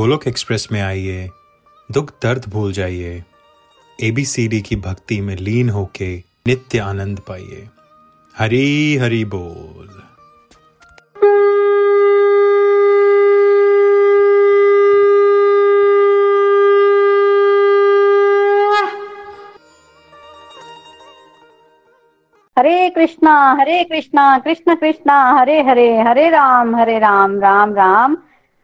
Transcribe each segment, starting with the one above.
Golok express में आइए, दुख दर्द भूल जाइए एबीसीडी की भक्ति में लीन होके नित्य आनंद पाइए। हरी हरी बोल। हरे कृष्णा हरे कृष्णा, कृष्ण कृष्णा, हरे हरे हरे राम हरे राम राम राम।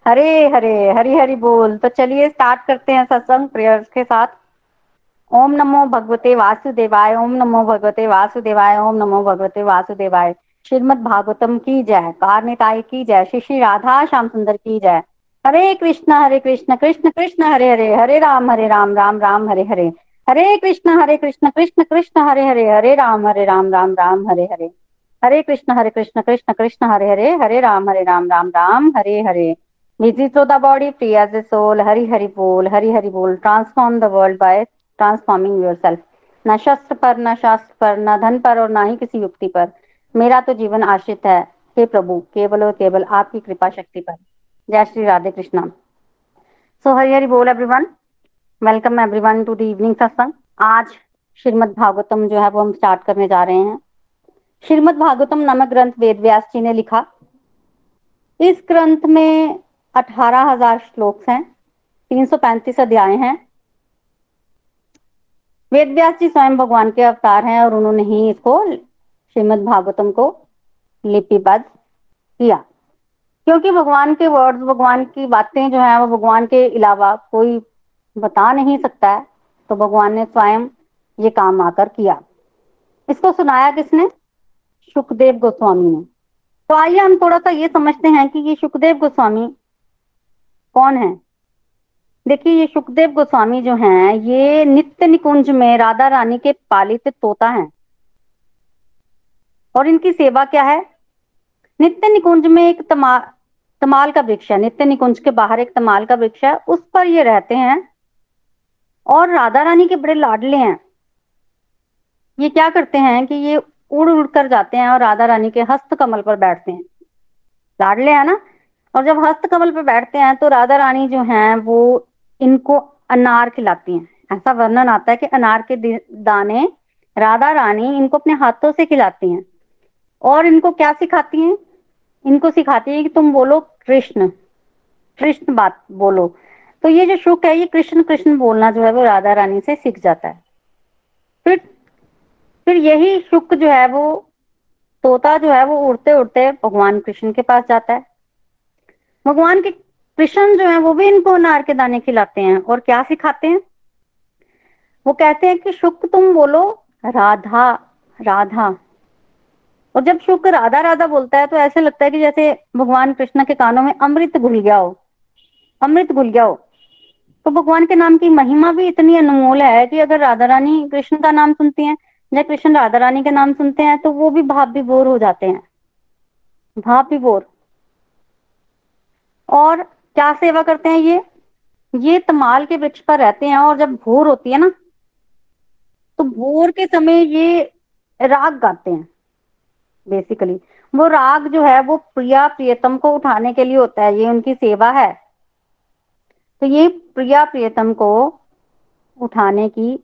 हरे हरे, हरि हरि बोल। तो चलिए स्टार्ट करते हैं सत्संग प्रेयर्स के साथ। ओम नमो भगवते वासुदेवाय, ओम नमो भगवते वासुदेवाय, ओम नमो भगवते वासुदेवाय। श्रीमद भागवतम की जय। कारनिताई की जय। श्री श्री राधा श्याम सुंदर की जय। हरे कृष्ण हरे कृष्ण कृष्ण कृष्ण, हरे हरे। हरे राम हरे राम राम राम, हरे हरे। हरे कृष्ण हरे कृष्ण कृष्ण कृष्ण, हरे हरे। हरे राम हरे राम राम राम, हरे हरे। हरे कृष्ण हरे कृष्ण कृष्ण कृष्ण, हरे हरे। हरे राम हरे राम राम राम, हरे हरे। Busy through the body, free as a soul, hari hari bol, hari hari bol, transform the world by transforming yourself. न शस्त्र पर न शास्त्र पर न धन पर और ना ही किसी युक्ति पर मेरा तो जीवन आश्रित है हे प्रभु केवल और केवल आपकी कृपा शक्ति पर जय श्री राधे कृष्णा सो हरि हरि बोल everyone welcome everyone to the evening satsang आज श्रीमद् भागवतम जो है वो हम स्टार्ट करने जा रहे हैं श्रीमद् भागवतम नामक ग्रंथ वेद व्यास जी ने लिखा इस ग्रंथ में अठारह हज़ार श्लोक हैं, तीन सौ पैंतीस अध्याय हैं। वेद व्यास जी स्वयं भगवान के अवतार हैं और उन्होंने ही इसको श्रीमद भागवतम को लिपिबद्ध किया। क्योंकि भगवान के वर्ड्स भगवान की बातें जो है, वो भगवान के अलावा कोई बता नहीं सकता है तो भगवान ने स्वयं ये काम आकर किया। इसको सुनाया किसने? सुखदेव गोस्वामी ने। तो आइए हम थोड़ा सा ये समझते हैं कि ये सुखदेव गोस्वामी कौन है? देखिए, ये सुखदेव गोस्वामी जो हैं, ये नित्य निकुंज में राधा रानी के पालित तोता हैं। और इनकी सेवा क्या है? नित्य निकुंज में एक तमा, तमाल का वृक्ष है। नित्य निकुंज के बाहर एक तमाल का वृक्ष है। उस पर ये रहते हैं और राधा रानी के बड़े लाडले हैं। ये क्या करते हैं कि ये उड़ उड़ कर जाते हैं और राधा रानी के हस्त कमल पर बैठते हैं। लाडले हैं ना? और जब हस्त कमल पर बैठते हैं तो राधा रानी जो हैं, वो इनको अनार खिलाती हैं। ऐसा वर्णन आता है कि अनार के दाने राधा रानी इनको अपने हाथों से खिलाती हैं। और इनको क्या सिखाती हैं? इनको सिखाती है कि तुम बोलो कृष्ण। कृष्ण बात बोलो। तो ये जो शुक है, ये कृष्ण कृष्ण बोलना जो है, वो राधा रानी से सीख जाता है। फिर फिर यही शुक जो है, वो तोता जो है, वो उड़ते उड़ते भगवान कृष्ण के पास जाता है। भगवान के कृष्ण जो है, वो भी इनको नार के दाने खिलाते हैं। और क्या सिखाते हैं? वो कहते हैं कि शुक तुम बोलो, राधा राधा। और जब शुक राधा राधा बोलता है तो ऐसे लगता है कि जैसे भगवान कृष्ण के कानों में अमृत घुल गया हो। अमृत घुल गया हो। तो भगवान के नाम की महिमा भी इतनी अनमोल है कि अगर राधा रानी कृष्ण का नाम सुनती हैं, या कृष्ण राधा रानी का नाम सुनते हैं तो वो भी भाव बोर हो जाते हैं। भाव बोर और क्या सेवा करते हैं ये? ये तमाल के वृक्ष पर रहते हैं और जब भोर होती है ना तो भोर के समय ये राग गाते हैं बेसिकली वो राग जो है, वो प्रिया प्रियतम को उठाने के लिए होता है, ये उनकी सेवा है। तो ये प्रिया प्रियतम को उठाने की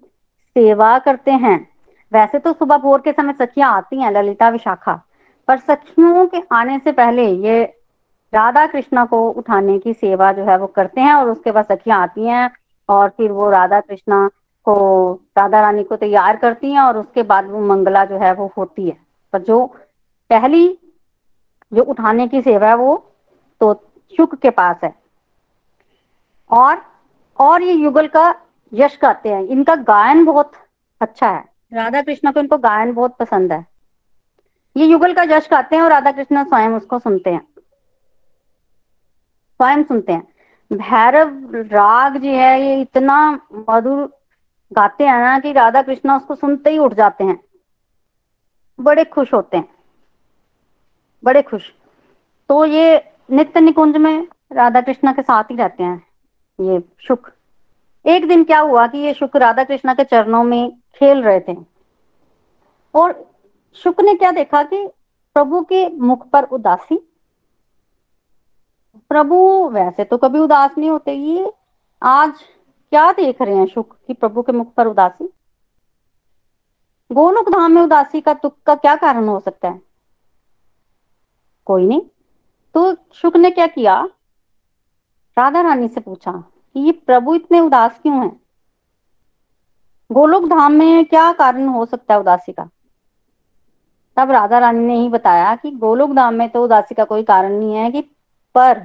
सेवा करते हैं। वैसे तो सुबह भोर के समय सखियाँ आती हैं, ललिता विशाखा, पर सखियों के आने से पहले ये राधा कृष्णा को उठाने की सेवा जो है वो करते हैं और उसके बाद सखियाँ आती हैं और फिर वो राधा कृष्णा को, राधा रानी को तैयार करती हैं और उसके बाद वो मंगला जो है वो होती है। पर जो पहली जो उठाने की सेवा है वो तो शुक के पास है। और और ये युगल का यश गाते हैं। इनका गायन बहुत अच्छा है। राधा कृष्णा को इनको गायन बहुत पसंद है। ये युगल का यश गाते हैं और राधा कृष्ण स्वयं उसको सुनते हैं। स्वयं सुनते हैं। भैरव, राग जो है, ये इतना मधुर गाते हैं ना कि राधा कृष्ण उसको सुनते ही उठ जाते हैं। बड़े खुश होते हैं। बड़े खुश। तो ये नित्य निकुंज में राधा कृष्ण के साथ ही रहते हैं। ये शुक एक दिन क्या हुआ कि ये शुक राधा कृष्ण के चरणों में खेल रहे थे। और शुक ने क्या देखा कि प्रभु के मुख पर उदासी प्रभु, वैसे तो कभी उदास नहीं होते ये। आज क्या देख रहे हैं शुक की प्रभु के मुख पर उदासी? गोलोक धाम में उदासी का तुक का क्या कारण हो सकता है? कोई नहीं। तो शुक ने क्या किया? राधा रानी से पूछा कि ये प्रभु इतने उदास क्यों हैं? गोलोक धाम में क्या कारण हो सकता है उदासी का? तब राधा रानी ने ही बताया कि गोलोक धाम में तो उदासी का कोई कारण नहीं है कि पर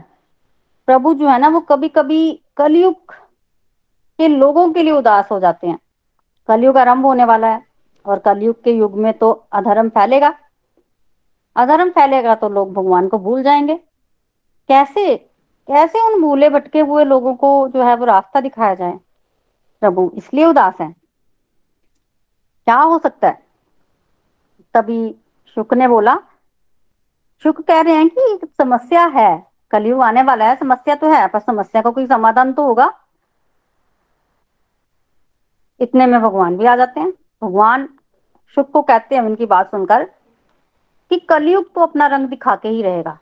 प्रभु जो है ना, वो कभी कभी कलयुग के लोगों के लिए उदास हो जाते हैं। कलयुग आरंभ होने वाला है और कलयुग के युग में तो अधर्म फैलेगा। अधर्म फैलेगा तो लोग भगवान को भूल जाएँगे। कैसे कैसे उन भूले भटके हुए लोगों को जो है वो रास्ता दिखाया जाए? प्रभु इसलिए उदास है। क्या हो सकता है? तभी शुक ने बोला, शुक कह रहे हैं कि एक समस्या है। कलयुग आने वाला है, समस्या तो है, पर समस्या का को कोई समाधान तो होगा। इतने में भगवान भी आ जाते हैं। भगवान शुक को कहते हैं उनकी बात सुनकर, कि कलयुग तो अपना रंग दिखा के ही रहेगा।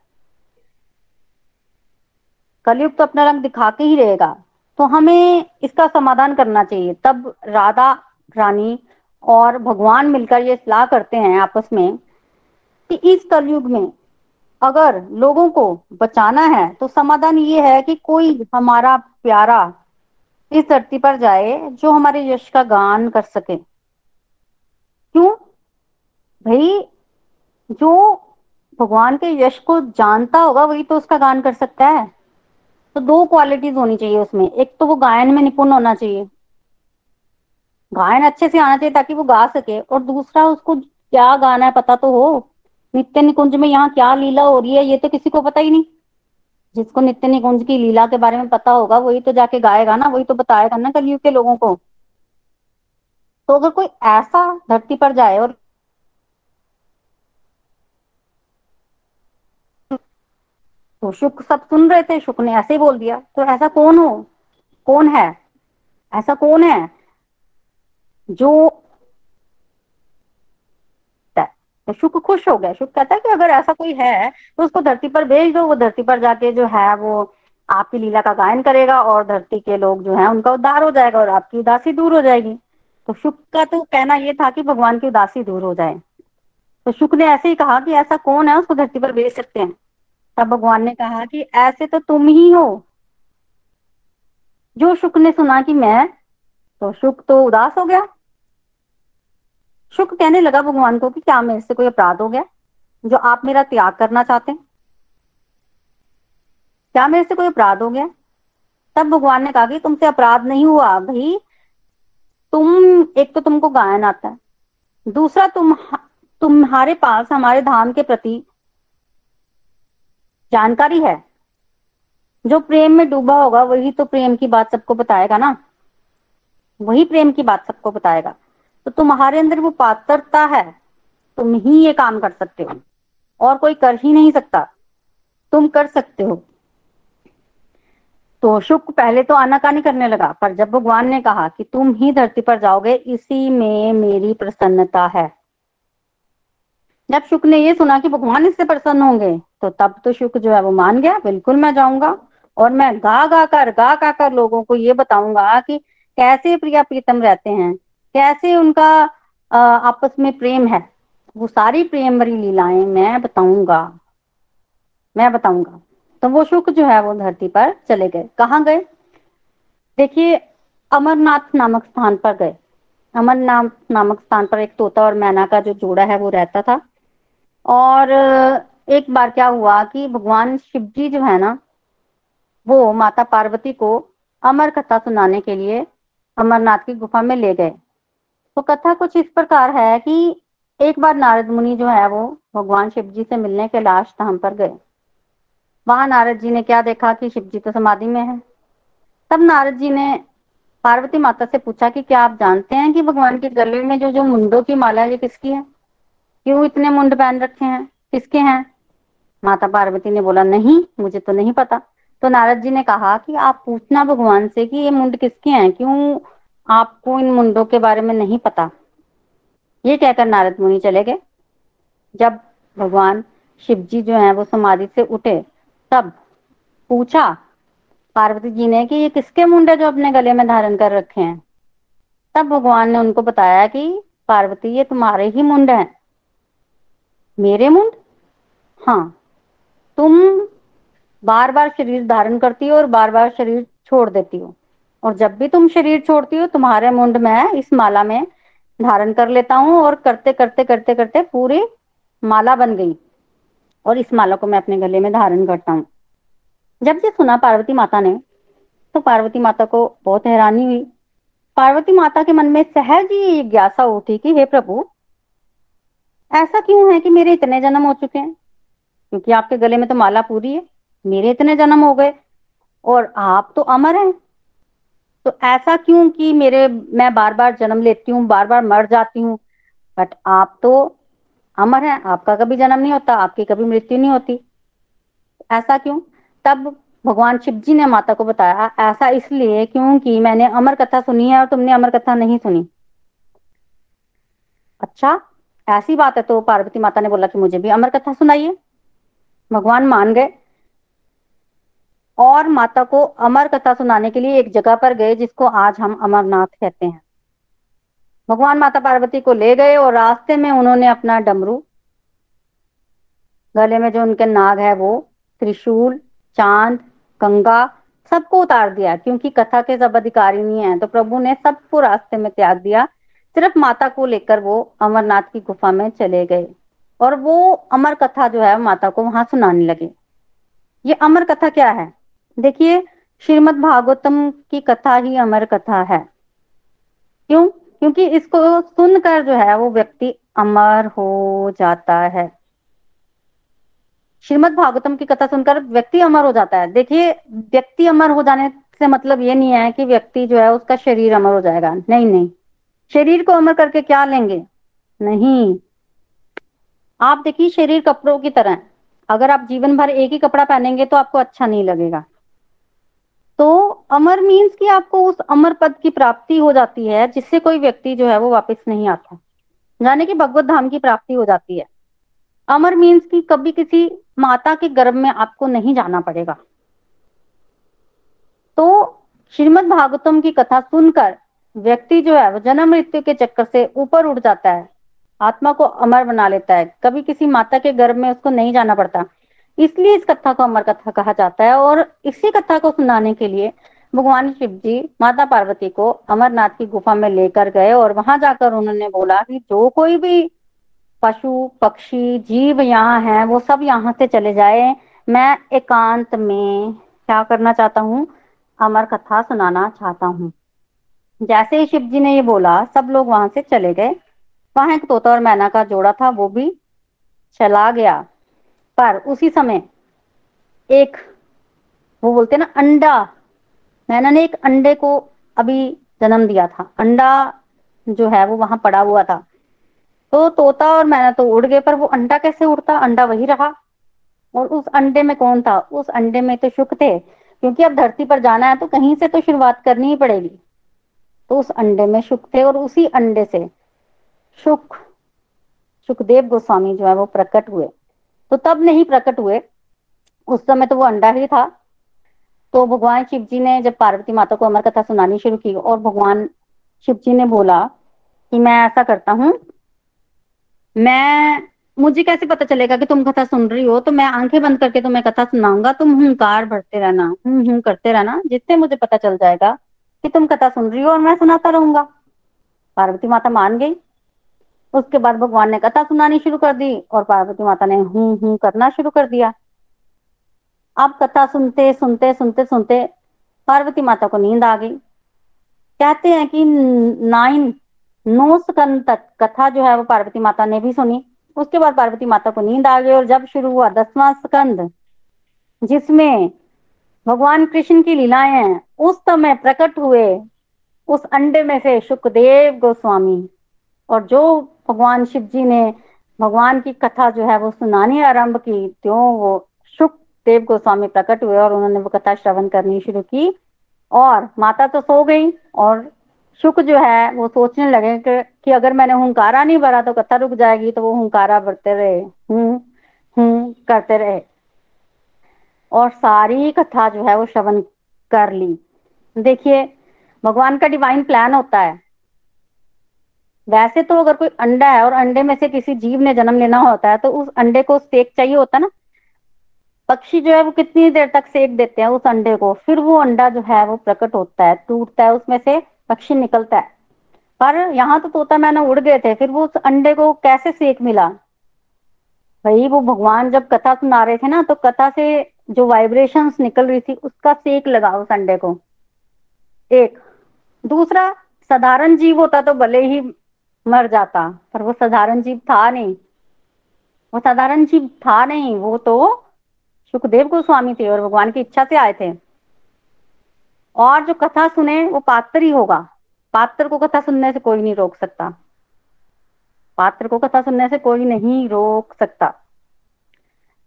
कलयुग तो अपना रंग दिखा के ही रहेगा। तो हमें इसका समाधान करना चाहिए। तब राधा, रानी और भगवान मिलकर ये सलाह करते हैं आपस में कि इस कलयुग में अगर लोगों को बचाना है तो समाधान ये है कि कोई हमारा प्यारा इस धरती पर जाए जो हमारे यश का गान कर सके। क्यों? भाई, जो भगवान के यश को जानता होगा, वही तो उसका गान कर सकता है। तो दो क्वालिटीज होनी चाहिए उसमें। एक तो वो गायन में निपुण होना चाहिए। गायन अच्छे से आना चाहिए ताकि वो गा सके, और दूसरा उसको क्या गाना है पता तो हो। नित्य निकुंज में यहाँ क्या लीला हो रही है, ये तो किसी को पता ही नहीं। जिसको नित्य निकुंज की लीला के बारे में पता होगा, वही तो जाके गाएगा ना, वही तो बताएगा ना कलयुग के लोगों को। तो अगर कोई ऐसा धरती पर जाए और तो शुक सब सुन रहे थे, शुक ने ऐसे ही बोल दिया तो ऐसा कौन हो? कौन है? ऐसा कौन है? जो तो शुक खुश हो गया शुक कहता है कि अगर ऐसा कोई है तो उसको धरती पर भेज दो, वो धरती पर जाके जो है, वो आपकी लीला का गायन करेगा और धरती के लोग जो है, उनका उद्धार हो जाएगा और आपकी उदासी दूर हो जाएगी। तो शुक का तो कहना ये था कि भगवान की उदासी दूर हो जाए। तो शुक्र ने ऐसे ही कहा कि ऐसा कौन है, उसको धरती पर भेज सकते हैं। तब भगवान ने कहा कि ऐसे तो तुम ही हो। जो शुक ने सुना कि मैं तो शुक्र तो उदास हो गया। शुक कहने लगा भगवान को कि क्या मेरे से कोई अपराध हो गया जो आप मेरा त्याग करना चाहते हैं? क्या मेरे से कोई अपराध हो गया? तब भगवान ने कहा कि तुमसे अपराध नहीं हुआ, भाई। तुम, एक तो तुमको गायन आता है। दूसरा, तुम तुम्हारे पास, हमारे धाम के प्रति जानकारी है। जो प्रेम में डूबा होगा, वही तो प्रेम की बात सबको बताएगा ना? वही प्रेम की बात सबको बताएगा। तो तुम्हारे अंदर वो पात्रता है। तुम ही ये काम कर सकते हो। और कोई कर ही नहीं सकता। तुम कर सकते हो। तो शुक पहले तो आनाकानी करने लगा, पर जब भगवान ने कहा कि तुम ही धरती पर जाओगे, इसी में मेरी प्रसन्नता है। जब शुक ने ये सुना कि भगवान इससे प्रसन्न होंगे तो तब तो शुक जो है वो मान गया, बिल्कुल मैं जाऊँगा। और मैं गा गा कर गा गा कर लोगों को ये बताऊँगा कि कैसे प्रिया प्रीतम रहते हैं। कैसे उनका आपस में प्रेम है? वो सारी प्रेम भरी लीलाएँ मैं बताऊँगा। मैं बताऊँगा। तो वो शुक जो है वो धरती पर चले गए। कहाँ गए? देखिए, अमरनाथ नामक स्थान पर गए। अमरनाथ नामक स्थान पर एक तोता और मैना का जो जोड़ा है वो रहता था। और, एक बार क्या हुआ कि भगवान शिव जी जो है ना, वो माता पार्वती को अमर कथा सुनाने के लिए अमरनाथ की गुफा में ले गए। तो कथा कुछ इस प्रकार है कि एक बार नारद मुनि जो है वो भगवान शिव जी से मिलने के लाश धाम पर गए। वहाँ नारद जी ने क्या देखा कि शिव जी तो समाधि में है। तब नारद जी ने पार्वती माता से पूछा कि क्या आप जानते हैं कि भगवान के गले में जो जो मुंडों की माला है, ये किसकी है? क्यों इतने मुंड पहन रखे हैं? किसके हैं? माता पार्वती ने बोला, नहीं, मुझे तो नहीं पता। तो नारद जी ने कहा कि आप पूछना भगवान से कि ये मुंड किसके हैं? क्यों आपको इन मुंडों के बारे में नहीं पता। ये कहकर नारद मुनि चले गए। जब भगवान शिव जी जो है वो समाधि से उठे, तब पूछा, पार्वती जी ने कि ये किसके मुंड जो अपने गले में धारण कर रखे हैं? तब भगवान ने उनको बताया कि पार्वती, ये तुम्हारे ही मुंड हैं। मेरे मुंड? हाँ। तुम बार बार शरीर धारण करती हो और बार बार शरीर छोड़ देती हो। और जब भी तुम शरीर छोड़ती हो, तुम्हारे मुंड में, इस माला में धारण कर लेता हूँ और करते करते करते करते पूरी माला बन गई। और इस माला को मैं अपने गले में धारण करता हूँ। जब ये सुना पार्वती माता ने तो पार्वती माता को बहुत हैरानी हुई। पार्वती माता के मन में सहज ही जिज्ञासा उठी कि, हे प्रभु, ऐसा क्यों है कि मेरे इतने जन्म हो चुके हैं? क्योंकि आपके गले में तो माला पूरी है। मेरे इतने जन्म हो गए और आप तो अमर हैं। तो ऐसा क्यों कि मेरे, मैं बार बार जन्म लेती हूँ बार बार मर जाती हूँ? बट आप तो अमर हैं, आपका कभी जन्म नहीं होता, आपकी कभी मृत्यु नहीं होती। ऐसा क्यों? तब भगवान शिव जी ने माता को बताया, ऐसा इसलिए क्योंकि मैंने अमर कथा सुनी है और तुमने अमर कथा नहीं सुनी? अच्छा ऐसी बात है तो पार्वती माता ने बोला कि मुझे भी अमर कथा सुनाइए। भगवान मान गए। और माता को अमर कथा सुनाने के लिए एक जगह पर गए, जिसको आज हम अमरनाथ कहते हैं। भगवान माता पार्वती को ले गए और रास्ते में उन्होंने अपना डमरू, गले में जो उनके नाग है वो, त्रिशूल, चाँद, गंगा, सबको उतार दिया, क्योंकि कथा के सब अधिकारी नहीं है तो प्रभु ने सबको रास्ते में त्याग दिया। सिर्फ़ माता को लेकर वो अमरनाथ की गुफा में चले गए और वो अमर कथा जो है माता को वहाँ सुनाने लगे। ये अमर कथा क्या है? देखिए, श्रीमद भागवतम की कथा ही अमर कथा है। क्यों? क्योंकि इसको सुनकर जो है, वो व्यक्ति अमर हो जाता है। श्रीमद भागवतम की कथा सुनकर व्यक्ति अमर हो जाता है। देखिए, व्यक्ति अमर हो जाने से मतलब ये नहीं है कि व्यक्ति जो है, उसका शरीर अमर हो जाएगा। नहीं नहीं। शरीर को अमर करके क्या लेंगे? नहीं। आप देखिए, शरीर कपड़ों की तरह अगर आप जीवन भर एक ही कपड़ा पहनेंगे तो आपको अच्छा नहीं लगेगा। तो अमर मीन्स कि आपको उस अमर पद की प्राप्ति हो जाती है, जिससे कोई व्यक्ति जो है वो वापस नहीं आता। यानी कि भगवत धाम की प्राप्ति हो जाती है। अमर मीन्स कि कभी किसी माता के गर्भ में आपको नहीं जाना पड़ेगा। तो श्रीमद भागवतम की कथा सुनकर व्यक्ति जो है वो जन्म मृत्यु के चक्कर से ऊपर उठ जाता है। आत्मा को अमर बना लेता है। कभी किसी माता के गर्भ में उसको नहीं जाना पड़ता। इसलिए इस कथा को अमर कथा कहा जाता है और इसी कथा को सुनाने के लिए भगवान शिव जी माता पार्वती को अमरनाथ की गुफा में लेकर गए और वहाँ जाकर उन्होंने बोला कि जो कोई भी पशु, पक्षी, जीव यहाँ है, वो सब यहाँ से चले जाए। मैं एकांत में क्या करना चाहता हूँ? अमर कथा सुनाना चाहता हूँ। जैसे ही शिव जी ने ये बोला, सब लोग वहाँ से चले गए। वहाँ एक तोता और मैना का जोड़ा था, वो भी चला गया। पर उसी समय एक, वो बोलते ना, अंडा मैना ने एक अंडे को अभी जन्म दिया था। अंडा जो है, वो वहाँ पड़ा हुआ था। तो तोता और मैना तो उड़ गए, पर वो अंडा कैसे उड़ता? अंडा वही रहा। और उस अंडे में कौन था? उस अंडे में तो शुक थे, क्योंकि अब धरती पर जाना है तो कहीं से तो शुरुआत करनी ही पड़ेगी। तो उस अंडे में शुक थे, और उसी अंडे से शुक सुखदेव गोस्वामी जो है, वो प्रकट हुए। तो तब नहीं प्रकट हुए। उस समय तो वो अंडा ही था। तो भगवान शिव जी ने जब पार्वती माता को अमर कथा सुनानी शुरू की और भगवान शिव जी ने बोला कि मैं ऐसा करता हूँ, मैं, मुझे कैसे पता चलेगा कि तुम कथा सुन रही हो? तो मैं आँखें बंद करके तुम्हें कथा सुनाऊँगा। तुम हुंकार भरते रहना, हूँ हूँ करते रहना जिससे मुझे पता चल जाएगा कि तुम कथा सुन रही हो और मैं सुनाता रहूँगा। पार्वती माता मान गई। उसके बाद भगवान ने कथा सुनानी शुरू कर दी और पार्वती माता ने हूँ हूँ करना शुरू कर दिया। अब कथा सुनते सुनते सुनते सुनते पार्वती माता को नींद आ गई। कहते हैं कि नाइन, नौ सकंद तक कथा जो है वो पार्वती माता ने भी सुनी। उसके बाद पार्वती माता को नींद आ गई और जब शुरू हुआ दसवां स्कंद जिसमें भगवान कृष्ण की लीलाएँ हैं उस समय प्रकट हुए, उस अंडे में से सुखदेव गोस्वामी और जो भगवान शिव जी ने भगवान की कथा जो है वो सुनानी आरंभ की। त्यों वो सुख देव गोस्वामी प्रकट हुए और उन्होंने वो कथा श्रवण करनी शुरू की और माता तो सो गई और सुख जो है वो सोचने लगे कि, कि अगर मैंने हुंकारा नहीं भरा तो कथा रुक जाएगी तो वो हुंकारा भरते रहे। हूँ हूँ करते रहे। और सारी कथा जो है वो श्रवण कर ली। देखिए भगवान का डिवाइन प्लान होता है। वैसे तो अगर कोई अंडा है और अंडे में से किसी जीव ने जन्म लेना होता है तो उस अंडे को सेक चाहिए होता ना? पक्षी जो है वो कितनी देर तक सेक देते हैं उस अंडे को, फिर वो अंडा जो है वो प्रकट होता है, टूटता है, उसमें से पक्षी निकलता है। पर यहाँ तो तोता मैंने उड़ गए थे, फिर वो उस अंडे को कैसे सेक मिला? भाई वो भगवान जब कथा सुना रहे थे ना तो कथा से जो वाइब्रेशन निकल रही थी, उसका सेक लगा उस अंडे को। एक, दूसरा, साधारण जीव होता तो भले ही मर जाता। पर वो साधारण जीव था नहीं। वो साधारण जीव था नहीं। वो तो सुखदेव गोस्वामी थे और भगवान की इच्छा से आए थे। और जो कथा सुने, वो पात्र ही होगा। पात्र को कथा सुनने से कोई नहीं रोक सकता। पात्र को कथा सुनने से कोई नहीं रोक सकता।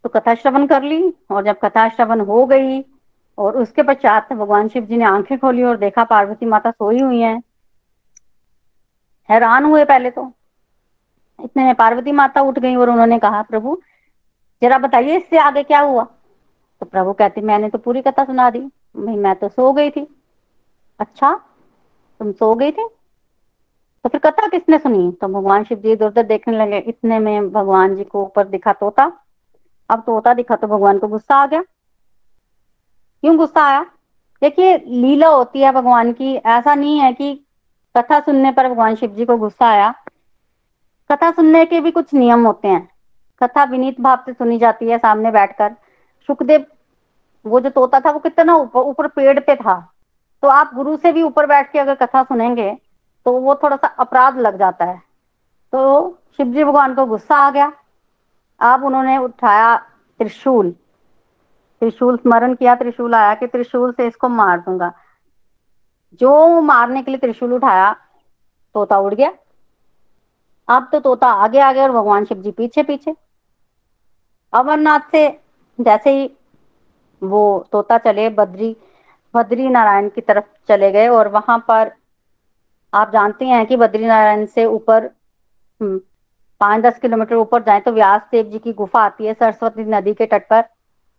तो कथा श्रवण कर ली और जब कथा श्रवण हो गई और उसके पश्चात भगवान शिव जी ने आँखें खोली और देखा, पार्वती माता सोई हुई हैं। हैरान हुए पहले तो। इतने में पार्वती माता उठ गई और उन्होंने कहा, प्रभु, जरा बताइए इससे आगे क्या हुआ? तो प्रभु कहते, मैंने तो पूरी कथा सुना दी। भाई मैं तो सो गई थी। अच्छा तुम सो गई थी? तो फिर कथा किसने सुनी? तो भगवान शिव जी इधर उधर देखने लगे। इतने में भगवान जी को ऊपर दिखा तोता। अब तोता दिखा तो भगवान को गुस्सा आ गया। क्यों गुस्सा आया? देखिए, लीला होती है भगवान की। ऐसा नहीं है कि कथा सुनने पर भगवान शिव जी को गुस्सा आया। कथा सुनने के भी कुछ नियम होते हैं। कथा विनीत भाव से सुनी जाती है सामने बैठकर। सुखदेव, वो जो तोता था, वो कितना ऊपर ऊपर पेड़ पे था। तो आप गुरु से भी ऊपर बैठ के अगर कथा सुनेंगे तो वो थोड़ा सा अपराध लग जाता है। तो शिव जी भगवान को गुस्सा आ गया। अब उन्होंने उठाया त्रिशूल। त्रिशूल स्मरण किया। त्रिशूल आया कि त्रिशूल से इसको मार दूँगा। जो मारने के लिए त्रिशूल उठाया तोता उड़ गया। अब तो तोता आगे आगे और भगवान शिव जी पीछे पीछे। अमरनाथ से जैसे ही वो तोता चले बद्री बद्री नारायण की तरफ़ चले गए और वहाँ पर आप जानते हैं कि बद्री नारायण से ऊपर हम्म, पाँच दस किलोमीटर ऊपर जाए तो व्यास देव जी की गुफा आती है सरस्वती नदी के तट पर।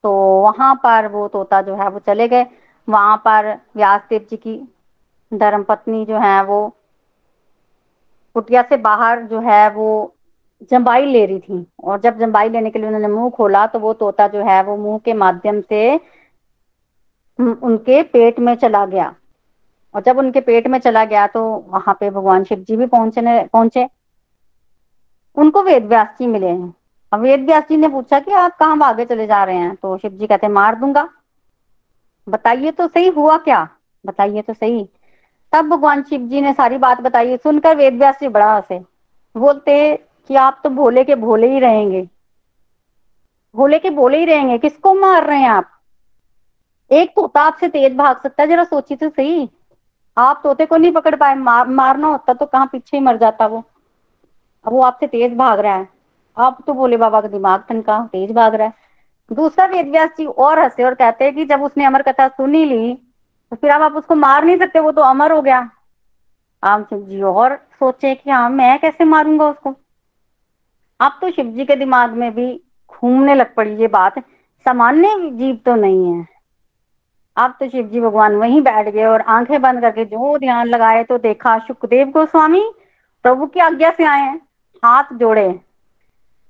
तो वहाँ पर वो तोता जो है वो चले गए। वहाँ पर व्यास देव जी की धर्म पत्नी जो है वो कुटिया से बाहर जो है वो जम्बाई ले रही थी। और जब जम्बाई लेने के लिए उन्होंने मुँह खोला तो वो तोता जो है वो मुँह के माध्यम से उनके पेट में चला गया। और जब उनके पेट में चला गया तो वहाँ पे भगवान शिव जी भी पहुँचने, पहुँचे। उनको वेद व्यास जी मिले हैं। अब वेद व्यास जी ने पूछा कि आप कहाँ भागे चले जा रहे हैं? तो शिव जी कहते मार दूँगा। बताइए तो सही हुआ क्या? बताइए तो सही। तब भगवान शिव जी ने सारी बात बताई सुनकर वेद व्यास जी बड़ा हंसे। बोलते कि आप तो भोले के भोले ही रहेंगे। भोले के भोले ही रहेंगे किसको मार रहे हैं आप? एक तोता आपसे तेज भाग सकता है जरा सोची तो सही। आप तोते को नहीं पकड़ पाए मार, मारना होता तो कहाँ पीछे ही मर जाता वो। अब वो आपसे तेज भाग रहा है। आप तो बोले बाबा का दिमाग ठनका तेज भाग रहा है। दूसरा वेद व्यास जी और हंसे और कहते हैं कि जब उसने अमर कथा सुनी ली तो फिर आप उसको मार नहीं सकते, वो तो अमर हो गया। आप शिव जी और सोचे कि हाँ मैं कैसे मारूँगा उसको? अब तो शिव जी के दिमाग में भी घूमने लग पड़ी, ये बात सामान्य जीव तो नहीं है। अब तो शिव जी भगवान वहीं बैठ गए और आँखें बंद करके जो ध्यान लगाए तो देखा सुखदेव गोस्वामी प्रभु की आज्ञा से आए हैं, हाथ जोड़े।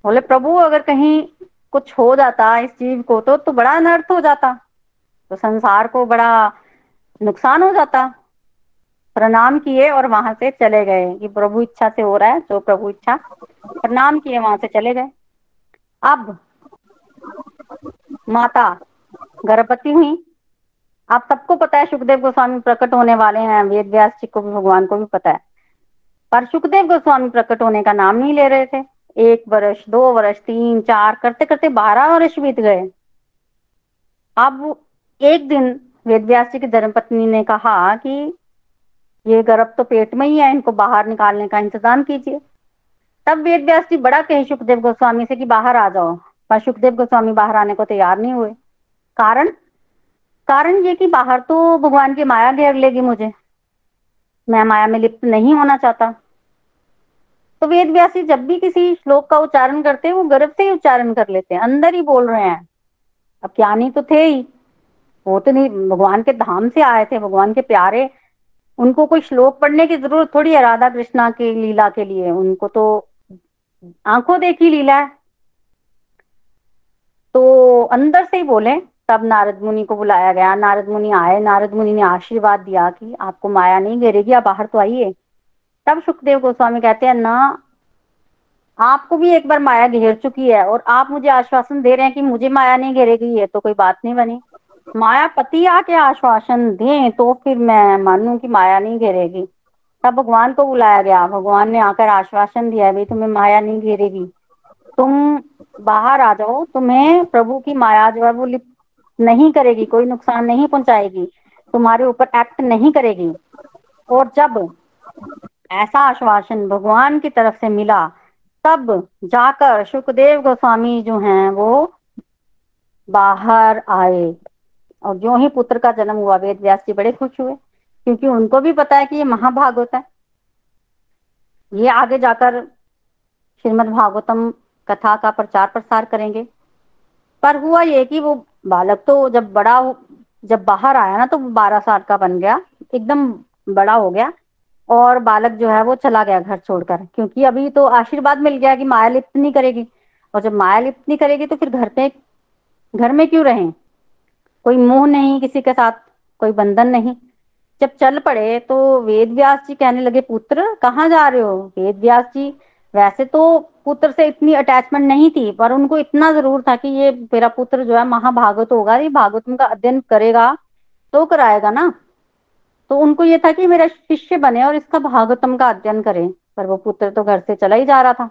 बोले, प्रभु, अगर कहीं कुछ हो जाता इस जीव को तो तो बड़ा अनर्थ हो जाता। तो संसार को बड़ा नुकसान हो जाता। प्रणाम किए और वहाँ से चले गए। कि प्रभु इच्छा से हो रहा है, जो प्रभु इच्छा, प्रणाम किए, वहाँ से चले गए। अब माता, गर्भवती हुई आप सबको पता है, सुखदेव गोस्वामी प्रकट होने वाले हैं। वेद व्यास जी को भी, भगवान को भी पता है। पर सुखदेव गोस्वामी प्रकट होने का नाम नहीं ले रहे थे। एक वर्ष, दो वर्ष, तीन, चार करते करते बारह वर्ष बीत गए। अब एक दिन वेद व्यास जी की धर्मपत्नी ने कहा कि ये गर्भ तो पेट में ही है, इनको बाहर निकालने का इंतज़ाम कीजिए। तब वेद व्यास जी बड़ा कहे सुखदेव गोस्वामी से कि बाहर आ जाओ। पर सुखदेव गोस्वामी बाहर आने को तैयार नहीं हुए। कारण? कारण ये कि बाहर तो भगवान की माया घेर लेगी मुझे। मैं माया में लिप्त नहीं होना चाहता। तो वेद व्यासी जब भी किसी श्लोक का उच्चारण करते हैं, वो गर्भ से ही उच्चारण कर लेते हैं। अंदर ही बोल रहे हैं। अब ज्ञानी तो थे ही। वो तो नहीं, भगवान के धाम से आए थे, भगवान के प्यारे। उनको कोई श्लोक पढ़ने की ज़रूरत थोड़ी है राधा कृष्णा की लीला के लिए? उनको तो आँखों देखी लीला है। तो अंदर से ही बोले, तब नारद मुनि को बुलाया गया। नारद मुनि आए, नारद मुनि ने आशीर्वाद दिया कि आपको माया नहीं घेरेगी आप बाहर तो आइए। तब सुखदेव गोस्वामी कहते हैं, ना, आपको भी एक बार माया घेर चुकी है और आप मुझे आश्वासन दे रहे हैं कि मुझे माया नहीं घेरेगी ये तो कोई बात नहीं बनी। मायापति आके आश्वासन दें तो फिर मैं मानू कि माया नहीं घेरेगी। तब भगवान को बुलाया गया। भगवान ने आकर आश्वासन दिया, भाई, तुम्हें माया नहीं घेरेगी। तुम बाहर आ जाओ। तुम्हें प्रभु की माया जो है वो नहीं करेगी, कोई नुकसान नहीं पहुंचाएगी। तुम्हारे ऊपर एक्ट नहीं करेगी। और जब ऐसा आश्वासन भगवान की तरफ़ से मिला, तब जाकर सुखदेव गोस्वामी जो हैं वो बाहर आए। और जो ही पुत्र का जन्म हुआ वेद व्यास जी बड़े खुश हुए, क्योंकि उनको भी पता है कि ये महाभागवत है। ये आगे जाकर श्रीमद भागवतम कथा का प्रचार प्रसार करेंगे। पर हुआ ये कि वो बालक तो जब बड़ा जब बाहर आया ना तो बारह साल का बन गया, एकदम बड़ा हो गया, और बालक जो है वो चला गया घर छोड़कर, क्योंकि अभी तो आशीर्वाद मिल गया कि माया लिप्त नहीं करेगी। और जब माया लिप्त नहीं करेगी तो फिर घर पे, घर में क्यों रहे? कोई मोह नहीं, किसी के साथ कोई बंधन नहीं। जब चल पड़े तो वेद व्यास जी कहने लगे, पुत्र, कहाँ जा रहे हो? वेद व्यास जी, वैसे तो पुत्र से इतनी अटैचमेंट नहीं थी, पर उनको इतना ज़रूर था कि ये मेरा पुत्र जो है महाभागवत होगा, ये भागवतम का अध्ययन करेगा तो कराएगा ना? तो उनको ये था कि मेरा शिष्य बने और इसका भागवतम का अध्ययन करे, पर वो पुत्र तो घर से चला ही जा रहा था।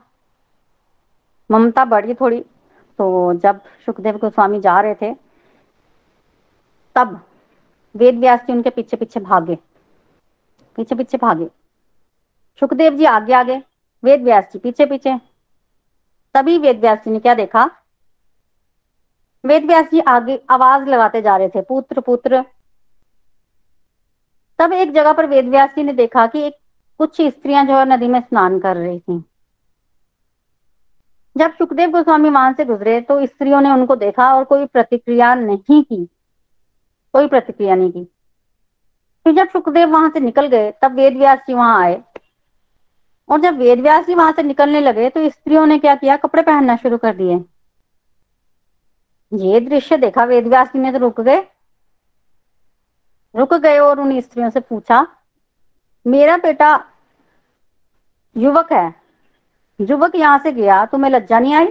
ममता बढ़ी थोड़ी तो जब सुखदेव गोस्वामी जा रहे थे तब वेद व्यास जी उनके पीछे पीछे भागे, पीछे पीछे भागे। सुखदेव जी आगे आगे, वेद व्यास जी पीछे पीछे। तभी वेद व्यास जी ने क्या देखा? वेद व्यास जी आगे आवाज़ लगाते जा रहे थे, पुत्र पुत्र। तब एक जगह पर वेद व्यास जी ने देखा कि एक कुछ स्त्रियाँ जो है नदी में स्नान कर रही थी। जब सुखदेव गोस्वामी वहाँ से गुजरे तो स्त्रियों ने उनको देखा और कोई प्रतिक्रिया नहीं की। कोई प्रतिक्रिया नहीं की। फिर जब सुखदेव वहाँ से निकल गए, तब वेद व्यास जी वहाँ आए। और जब वेद व्यास जी वहाँ से निकलने लगे तो स्त्रियों ने क्या किया? कपड़े पहनना शुरू कर दिए। ये दृश्य देखा, वेद व्यास जी ने तो रुक गए। रुक गए और उन स्त्रियों से पूछा, मेरा बेटा युवक है। युवक यहाँ से गया, तुम्हें लज्जा नहीं आई?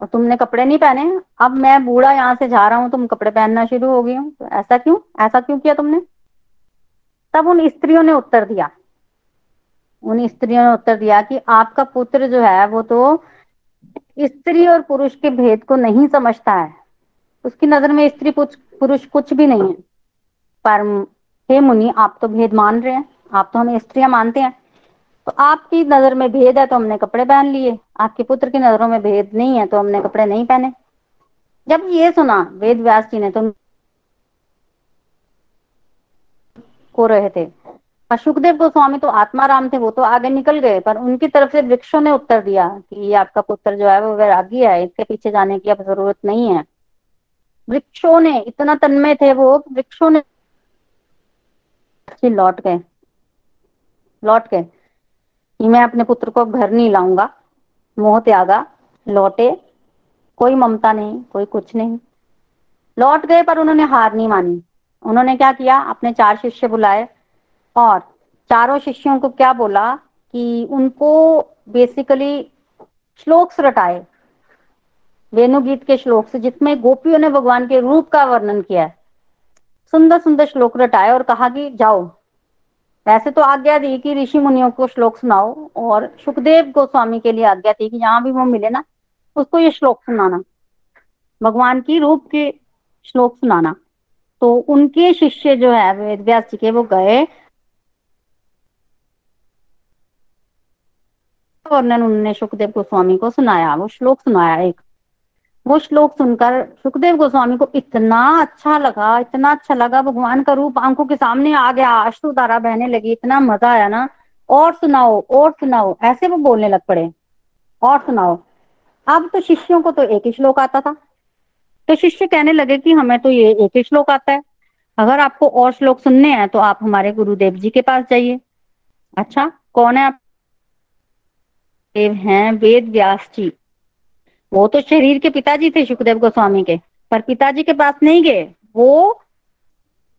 और तुमने कपड़े नहीं पहने? अब मैं बूढ़ा यहाँ से जा रहा हूँ, तुम कपड़े पहनना शुरू हो गई हूँ। तो ऐसा क्यों? ऐसा क्यों किया तुमने? तब उन स्त्रियों ने उत्तर दिया। उन स्त्रियों ने उत्तर दिया कि आपका पुत्र जो है, वो तो स्त्री और पुरुष के भेद को नहीं समझता है। उसकी नज़र में स्त्री पुरुष कुछ भी नहीं है। पर हे मुनि, आप तो भेद मान रहे हैं। आप तो हमें स्त्रियाँ मानते हैं। तो आपकी नज़र में भेद है तो हमने कपड़े पहन लिए। आपके पुत्र की नज़रों में भेद नहीं है तो हमने कपड़े नहीं पहने। जब ये सुना, वेद व्यास जी ने तो को रहे थे। सुखदेव गोस्वामी तो आत्माराम थे, वो तो आगे निकल गए। पर उनकी तरफ़ से वृक्षों ने उत्तर दिया कि ये आपका पुत्र जो है वो वैरागी है, इसके पीछे जाने की अब ज़रूरत नहीं है। वृक्षों ने, इतना तन्मय थे वो, वृक्षों ने लौट गए। लौट गए। कि मैं अपने पुत्र को घर नहीं लाऊँगा। मोह त्यागा लौटे। कोई ममता नहीं, कोई कुछ नहीं। लौट गए पर उन्होंने हार नहीं मानी। उन्होंने क्या किया? अपने चार शिष्य बुलाए और चारों शिष्यों को क्या बोला कि उनको बेसिकली श्लोक रटाए। वेणु गीत के श्लोक से जिसमें गोपियों ने भगवान के रूप का वर्णन किया है सुंदर सुंदर श्लोक रटाए और कहा कि जाओ वैसे तो आज्ञा दी कि ऋषि मुनियों को श्लोक सुनाओ, और सुखदेव गोस्वामी के लिए आज्ञा थी कि जहाँ भी वो मिले ना, उसको ये श्लोक सुनाना। भगवान की रूप के श्लोक सुनाना। तो उनके शिष्य जो है, वेद व्यास जी के, वो गए। वर्णन उन्होंने सुखदेव गोस्वामी को सुनाया, वो श्लोक सुनाया एक। वो श्लोक सुनकर सुखदेव गोस्वामी को इतना अच्छा लगा, इतना अच्छा लगा, भगवान का रूप आँखों के सामने आ गया अश्रु धारा बहने लगी, इतना मज़ा आया ना। और सुनाओ और सुनाओ, ऐसे वो बोलने लग पड़े। और सुनाओ, अब तो शिष्यों को तो एक ही श्लोक आता था। तो शिष्य कहने लगे कि हमें तो ये एक ही श्लोक आता है। अगर आपको और श्लोक सुनने हैं तो आप हमारे गुरुदेव जी के पास जाइए। अच्छा कौन है आप? देव हैं वेद व्यास जी। वो तो शरीर के पिताजी थे सुखदेव गोस्वामी के, पर पिताजी के पास नहीं गए। वो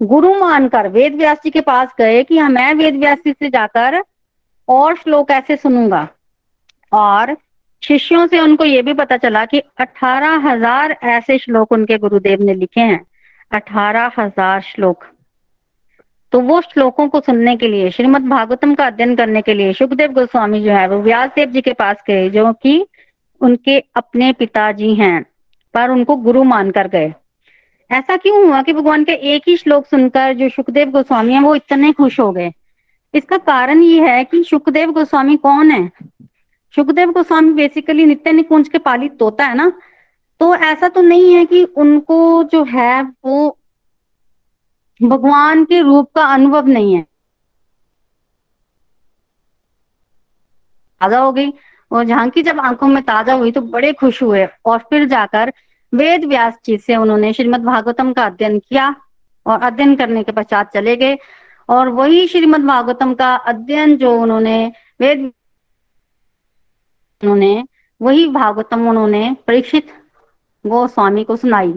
गुरु मानकर वेद व्यास जी के पास गए कि हाँ मैं वेद व्यास जी से जाकर और श्लोक ऐसे सुनूँगा। और शिष्यों से उनको ये भी पता चला कि अठारह हज़ार ऐसे श्लोक उनके गुरुदेव ने लिखे हैं। अठारह हज़ार श्लोक। तो वो श्लोकों को सुनने के लिए श्रीमद भागवतम का अध्ययन करने के लिए सुखदेव गोस्वामी जो है, वो व्यासदेव जी के पास गए, जो कि उनके अपने पिताजी हैं, पर उनको गुरु मानकर गए। ऐसा क्यों हुआ कि भगवान के एक ही श्लोक सुनकर जो सुखदेव गोस्वामी है, वो इतने खुश हो गए? इसका कारण ये है कि सुखदेव गोस्वामी कौन है? सुखदेव गोस्वामी बेसिकली नित्य निकुंज के पालित तोता है ना? तो ऐसा तो नहीं है कि उनको जो है, वो भगवान के रूप का अनुभव नहीं है। ताज़ा हो गई और झांकी जब आँखों में ताज़ा हुई तो बड़े खुश हुए और फिर जाकर वेद व्यास जी से उन्होंने श्रीमद भागवतम का अध्ययन किया और अध्ययन करने के पश्चात चले गए। और वही श्रीमद भागवतम का अध्ययन जो उन्होंने वेद उन्होंने वही भागवतम उन्होंने परीक्षित गोस्वामी को सुनाई।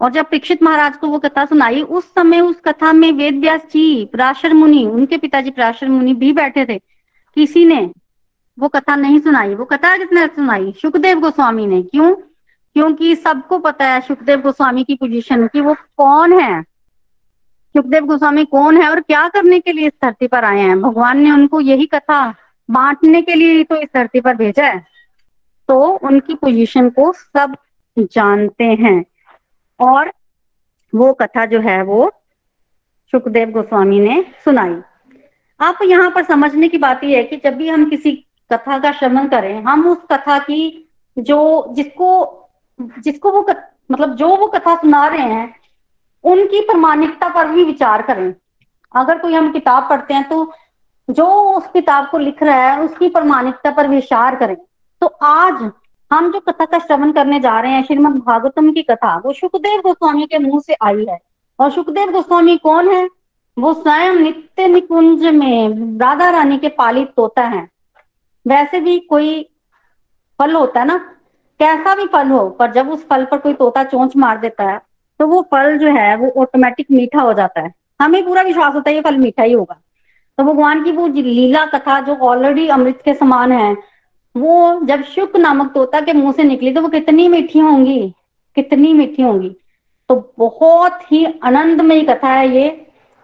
और जब परीक्षित महाराज को वो कथा सुनाई, उस समय उस कथा में वेद व्यास जी, पराशर मुनि, उनके पिताजी पराशर मुनि भी बैठे थे। किसी ने वो कथा नहीं सुनाई, वो कथा किसने सुनाई? सुखदेव गोस्वामी ने। क्यों? क्योंकि सबको पता है सुखदेव गोस्वामी की पोजीशन कि वो कौन है? सुखदेव गोस्वामी कौन है और क्या करने के लिए इस धरती पर आए हैं? भगवान ने उनको यही कथा बांटने के लिए तो इस धरती पर भेजा है। तो उनकी पोजीशन को सब जानते हैं। और वो कथा जो है वो सुखदेव गोस्वामी ने सुनाई। आप यहाँ पर समझने की बात यह है कि जब भी हम किसी कथा का श्रवण करें। हम उस कथा की जो जिसको जिसको वो मतलब जो वो कथा सुना रहे हैं, उनकी प्रमाणिकता पर भी विचार करें। अगर कोई हम किताब पढ़ते हैं तो जो उस किताब को लिख रहा है, उसकी प्रमाणिकता पर विचार करें। तो आज हम जो कथा का श्रवण करने जा रहे हैं, श्रीमद भागवतम की कथा, वो सुखदेव गोस्वामी के मुँह से आई है। और सुखदेव गोस्वामी कौन है? वो स्वयं नित्य निकुंज में राधा रानी के पालित तोता है। वैसे भी कोई फल होता है ना, कैसा भी फल हो, पर जब उस फल पर कोई तोता चोंच मार देता है तो वो फल जो है, वो ऑटोमेटिक मीठा हो जाता है। हमें पूरा विश्वास होता है ये फल मीठा ही होगा। तो भगवान की वो लीला कथा जो ऑलरेडी अमृत के समान है, वो जब शुक नामक तोता के मुँह से निकली तो वो कितनी मीठी होंगी, कितनी मीठी होंगी। तो बहुत ही आनंदमयी कथा है ये।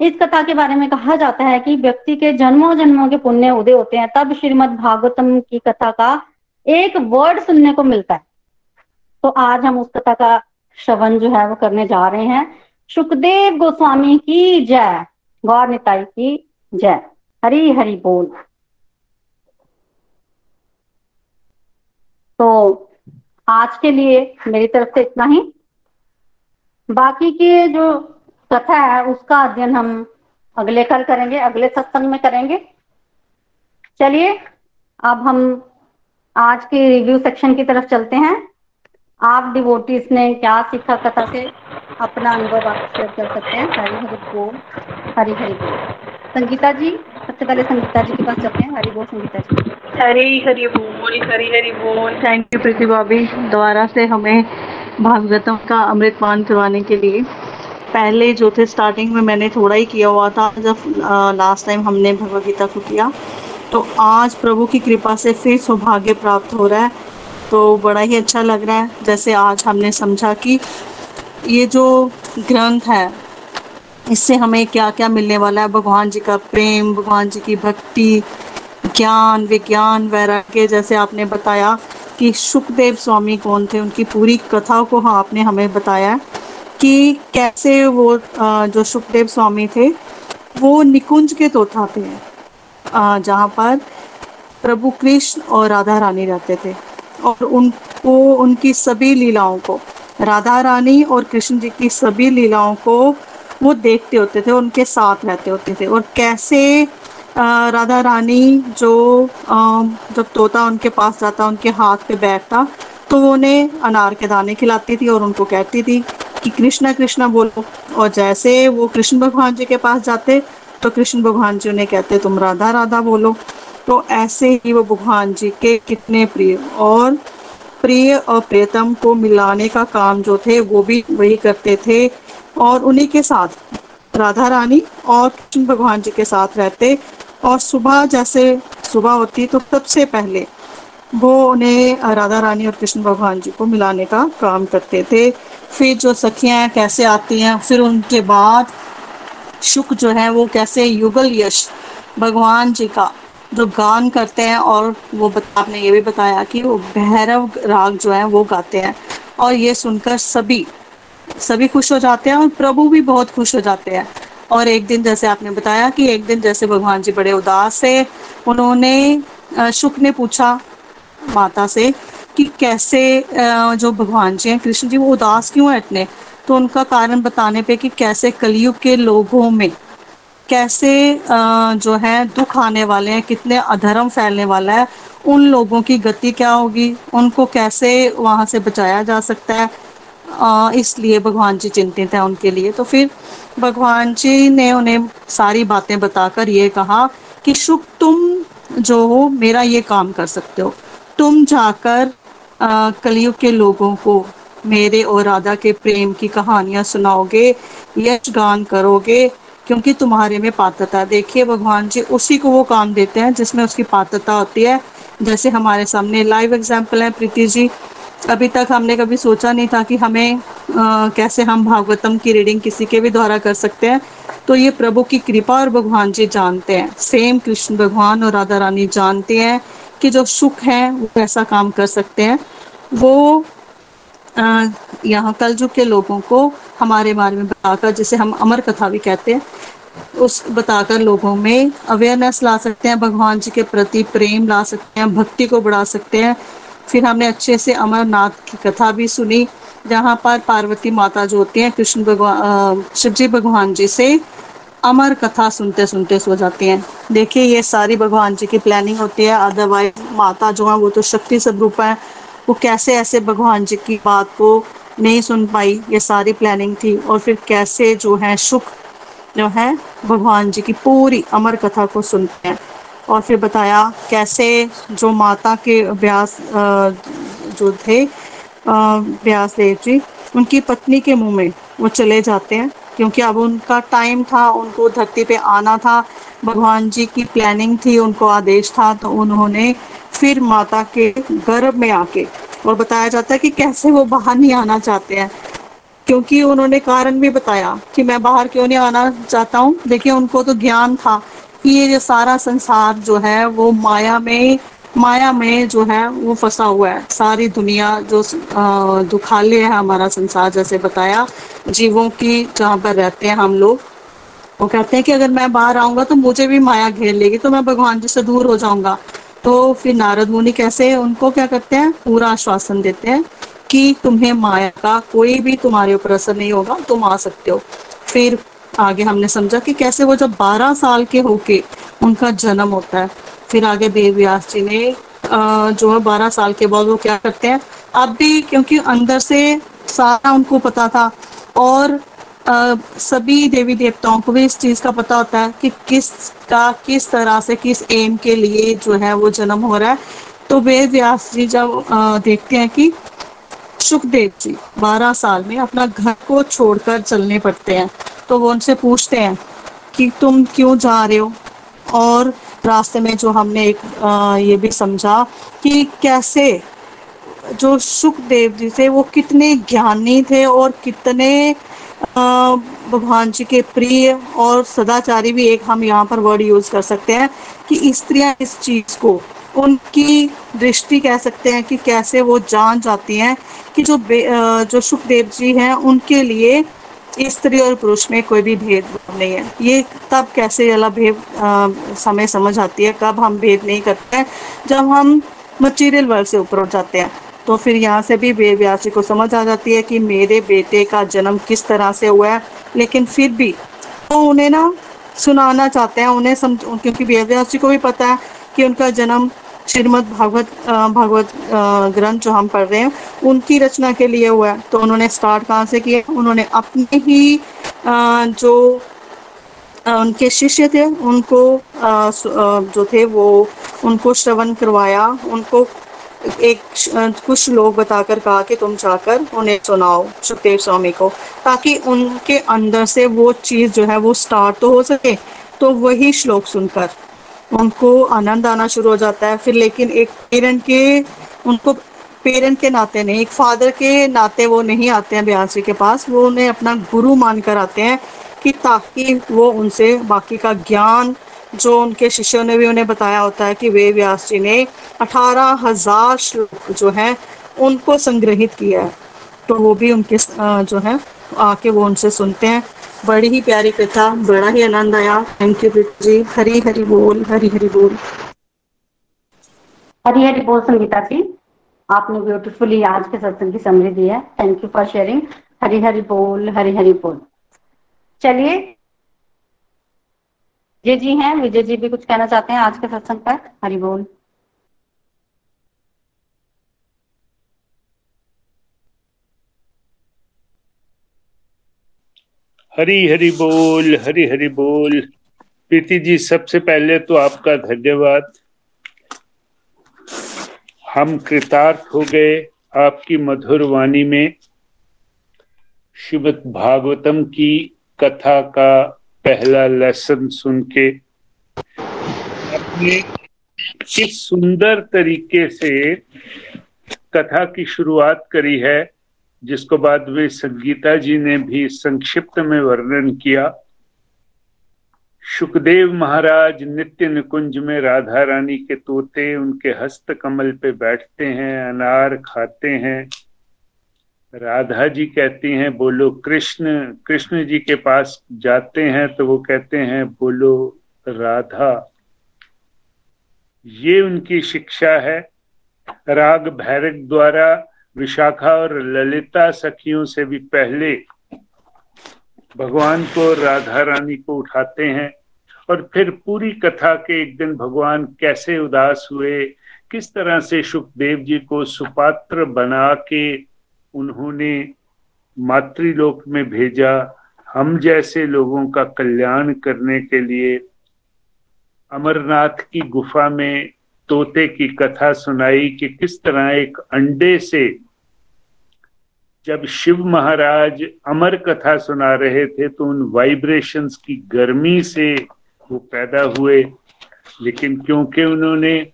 इस कथा के बारे में कहा जाता है कि व्यक्ति के जन्मों जन्मों के पुण्य उदय होते हैं, तब श्रीमद भागवतम की कथा का एक वर्ड सुनने को मिलता है। तो आज हम उस कथा का श्रवण जो है वो करने जा रहे हैं। सुखदेव गोस्वामी की जय। गौर निताई की जय। हरी हरि बोल। तो आज के लिए मेरी तरफ़ से इतना ही। बाकी के जो कथा है उसका अध्ययन हम अगले कल करेंगे अगले सत्संग में करेंगे। चलिए अब हम आज के रिव्यू सेक्शन की तरफ़ चलते हैं। आप डिवोटीज ने क्या सीखा कथा से अपना अनुभव आप शेयर कर सकते हैं। हरी हरि बोल हरी हरि बोल। संगीता जी सबसे पहले संगीता जी के पास चलते हैं। हरी बोल संगीता जी। हरी हरी बोल हरी हरी बोल। थैंक यू प्रीति भाभी दोबारा से हमें भागवतम का अमृत पान करवाने के लिए। पहले जो थे स्टार्टिंग में मैंने थोड़ा ही किया हुआ था, जब लास्ट टाइम हमने भगवत गीता को किया। तो आज प्रभु की कृपा से फिर सौभाग्य प्राप्त हो रहा है। तो बड़ा ही अच्छा लग रहा है, जैसे आज हमने समझा कि ये जो ग्रंथ है, इससे हमें क्या क्या मिलने वाला है? भगवान जी का प्रेम, भगवान जी की भक्ति, ज्ञान, विज्ञान, वैराग्य, जैसे आपने बताया कि सुखदेव स्वामी कौन थे, उनकी पूरी कथा को हाँ आपने हमें बताया कि कैसे वो जो सुखदेव स्वामी थे, वो निकुंज के तोता थे जहाँ पर प्रभु कृष्ण और राधा रानी रहते थे। और उनको उनकी सभी लीलाओं को, राधा रानी और कृष्ण जी की सभी लीलाओं को वो देखते होते थे, उनके साथ रहते होते थे। और कैसे राधा रानी जो जब तोता उनके पास जाता, उनके हाथ पे बैठता तो वो उन्हें अनार के दाने खिलाती थी और उनको कहती थी कि कृष्णा कृष्णा बोलो। और जैसे वो कृष्ण भगवान जी के पास जाते तो कृष्ण भगवान जी उन्हें कहते, तुम राधा राधा बोलो। तो ऐसे ही वो भगवान जी के कितने प्रिय और प्रिय और प्रियतम को मिलाने का काम जो थे, वो भी वही करते थे। और उन्हीं के साथ राधा रानी और कृष्ण भगवान जी के साथ रहते। और सुबह जैसे सुबह होती तो सबसे पहले वो उन्हें राधा रानी और कृष्ण भगवान जी को मिलाने का काम करते थे। फिर जो सखियाँ कैसे आती हैं, फिर उनके बाद शुक जो है, वो कैसे युगल यश, भगवान जी का जो गान करते हैं और वो आपने ये भी बताया कि वो भैरव राग जो है, वो गाते हैं। और ये सुनकर सभी सभी खुश हो जाते हैं और प्रभु भी बहुत खुश हो जाते हैं। और एक दिन जैसे आपने बताया कि एक दिन जैसे भगवान जी बड़े उदास से उन्होंने शुक ने पूछा माता से कि कैसे जो भगवान जी हैं, कृष्ण जी, वो उदास क्यों है इतने? तो उनका कारण बताने पे कि कैसे कलयुग के लोगों में कैसे जो है, दुख आने वाले हैं, कितने अधर्म फैलने वाला है, उन लोगों की गति क्या होगी, उनको कैसे वहाँ से बचाया जा सकता है? इसलिए भगवान जी चिंतित हैं उनके लिए। तो फिर भगवान जी ने उन्हें सारी बातें बताकर ये कहा कि शुभ तुम जो हो, मेरा ये काम कर सकते हो। तुम जाकर कलयुग के लोगों को मेरे और राधा के प्रेम की कहानियाँ सुनाओगे यश गान करोगे क्योंकि तुम्हारे में पात्रता। देखिए भगवान जी उसी को वो काम देते हैं जिसमें उसकी पात्रता होती है। जैसे हमारे सामने लाइव एग्ज़ाम्पल है प्रीति जी। अभी तक हमने कभी सोचा नहीं था कि हमें आ, कैसे हम भागवतम की रीडिंग किसी के भी द्वारा कर सकते हैं। तो ये प्रभु की कृपा और भगवान जी जानते हैं। सेम कृष्ण भगवान और राधा रानी जानते हैं कि जो सुख है वो कैसा काम कर सकते हैं। वो यहाँ कलयुग के लोगों को हमारे बारे में बताकर, जिसे हम अमर कथा भी कहते हैं, उस बताकर लोगों में अवेयरनेस ला सकते हैं, भगवान जी के प्रति प्रेम ला सकते हैं, भक्ति को बढ़ा सकते हैं। फिर हमने अच्छे से अमरनाथ की कथा भी सुनी, जहाँ पर पार्वती माता जो होती हैं, कृष्ण भगवान शिव जी भगवान जी से अमर कथा सुनते सुनते सो जाती हैं। देखिए, ये सारी भगवान जी की प्लानिंग होती है अदरवाइज़ माता जो है, वो तो शक्ति स्वरूप है। वो कैसे ऐसे भगवान जी की बात को नहीं सुन पाई? ये सारी प्लानिंग थी और फिर कैसे जो है सुख जो है भगवान जी की पूरी अमर कथा को सुनते हैं। और फिर बताया कैसे जो माता के व्यास जो थे व्यास देव जी, उनकी पत्नी के मुँह में वो चले जाते हैं, क्योंकि अब उनका टाइम था, उनको धरती पे आना था। भगवान जी की प्लानिंग थी, उनको आदेश था तो उन्होंने फिर माता के गर्भ में आके, और बताया जाता है कि कैसे वो बाहर नहीं आना चाहते हैं। क्योंकि उन्होंने कारण भी बताया कि मैं बाहर क्यों नहीं आना चाहता हूँ। देखिए, उनको तो ज्ञान था कि ये जो सारा संसार जो है, वो माया में माया में जो है, वो फंसा हुआ है। सारी दुनिया जो दुखालय है हमारा संसार, जैसे बताया, जीवों की जहाँ पर रहते हैं हम लोग। वो कहते हैं कि अगर मैं बाहर आऊँगा तो मुझे भी माया घेर लेगी तो मैं भगवान जी से दूर हो जाऊँगा। तो फिर नारद मुनि कैसे उनको क्या करते हैं? पूरा आश्वासन देते हैं कि तुम्हें माया का कोई भी तुम्हारे ऊपर असर नहीं होगा, तुम आ सकते हो। फिर आगे हमने समझा कि कैसे वो जब 12 साल के होके उनका जन्म होता है, फिर आगे देव व्यास जी ने जो है बारह साल के बाद वो क्या करते हैं? अब भी क्योंकि अंदर से सारा उनको पता था और सभी देवी देवताओं को भी इस चीज़ का पता होता है कि किस का किस तरह से, किस एम के लिए जो है वो जन्म हो रहा है। तो वे व्यास जी जब देखते हैं कि सुखदेव जी बारह साल में अपना घर को छोड़कर चलने पड़ते हैं तो वो उनसे पूछते हैं कि तुम क्यों जा रहे हो? और रास्ते में जो हमने एक ये भी समझा कि कैसे, जो सुखदेव जी थे वो कितने ज्ञानी थे और कितने भगवान जी के प्रिय और सदाचारी भी एक हम यहाँ पर वर्ड यूज़ कर सकते हैं कि स्त्रियाँ इस चीज़ को, उनकी दृष्टि कह सकते हैं कि कैसे वो जान जाती हैं कि जो जो सुखदेव जी हैं, उनके लिए स्त्री और पुरुष में कोई भी भेद नहीं है। ये तब कैसे वाला भेद समय समझ आती है, कब हम भेद नहीं करते हैं, जब हम मटीरियल वर्ल्ड से ऊपर उठ जाते हैं। तो फिर यहाँ से भी वेद व्यासी को समझ आ जाती है कि मेरे बेटे का जन्म किस तरह से हुआ है। लेकिन फिर भी तो उन्हें ना सुनाना चाहते हैं, उन्हें समझ, क्योंकि वेद व्यासी को भी पता है कि उनका जन्म श्रीमद भागवत भागवत ग्रंथ जो हम पढ़ रहे हैं, उनकी रचना के लिए हुआ है। तो उन्होंने स्टार्ट कहाँ से किया? उन्होंने अपने ही जो उनके शिष्य थे, उनको जो थे वो उनको श्रवण करवाया, उनको एक कुछ लोग बताकर कहा कि तुम जाकर उन्हें सुनाओ सुखदेव स्वामी को, ताकि उनके अंदर से वो चीज़ जो है वो स्टार्ट तो हो सके। तो वही श्लोक सुनकर उनको आनंद आना शुरू हो जाता है। फिर लेकिन एक पेरेंट के, उनको पेरेंट के नाते नहीं, एक फादर के नाते वो नहीं आते हैं ब्यास जी के पास। वो उन्हें अपना गुरु मानकर आते हैं कि ताकि वो उनसे बाकी का ज्ञान जो उनके शिष्यों ने भी उन्हें बताया होता है कि वे व्यास जी ने अठारह हज़ार श्लोक जो है, उनको संग्रहित किया है। तो वो भी उनके जो है, आके वो उनसे सुनते हैं। बड़ी ही प्यारी कथा, बड़ा ही आनंद आया। थैंक यू जी। हरी हरी बोल, हरी हरी बोल। हरी हरी बोल, संगीता जी। आपने ब्यूटीफुली आज के सत्संग की समझी दी है। Thank you for sharing Hari Hari बोल, हरी हरी बोल। चलिए विजय जी हैं। विजय जी भी कुछ कहना चाहते हैं आज के सत्संग पर? हरि बोल। हरी हरी बोल, हरी हरी बोल। प्रीति जी, सबसे पहले तो आपका धन्यवाद। हम कृतार्थ हो गए आपकी मधुर वाणी में। श्रीमद भागवतम की कथा का पहला लेसन सुन के, अपने किस सुंदर तरीके से कथा की शुरुआत करी है, जिसको बाद वे संगीता जी ने भी संक्षिप्त में वर्णन किया। सुखदेव महाराज नित्य निकुंज में राधा रानी के तोते उनके हस्त कमल पे बैठते हैं, अनार खाते हैं। राधा जी कहती हैं, बोलो कृष्ण कृष्ण जी के पास जाते हैं तो वो कहते हैं, बोलो राधा। ये उनकी शिक्षा है। राग भैरक द्वारा विशाखा और ललिता सखियों से भी पहले भगवान को राधा रानी को उठाते हैं और फिर पूरी कथा के एक दिन भगवान कैसे उदास हुए, किस तरह से सुखदेव जी को सुपात्र बना के उन्होंने मातृलोक में भेजा। हम जैसे लोगों का कल्याण करने के लिए अमरनाथ की गुफा में तोते की कथा सुनाई कि किस तरह एक अंडे से जब शिव महाराज अमर कथा सुना रहे थे तो उन वाइब्रेशंस की गर्मी से वो पैदा हुए। लेकिन क्योंकि उन्होंने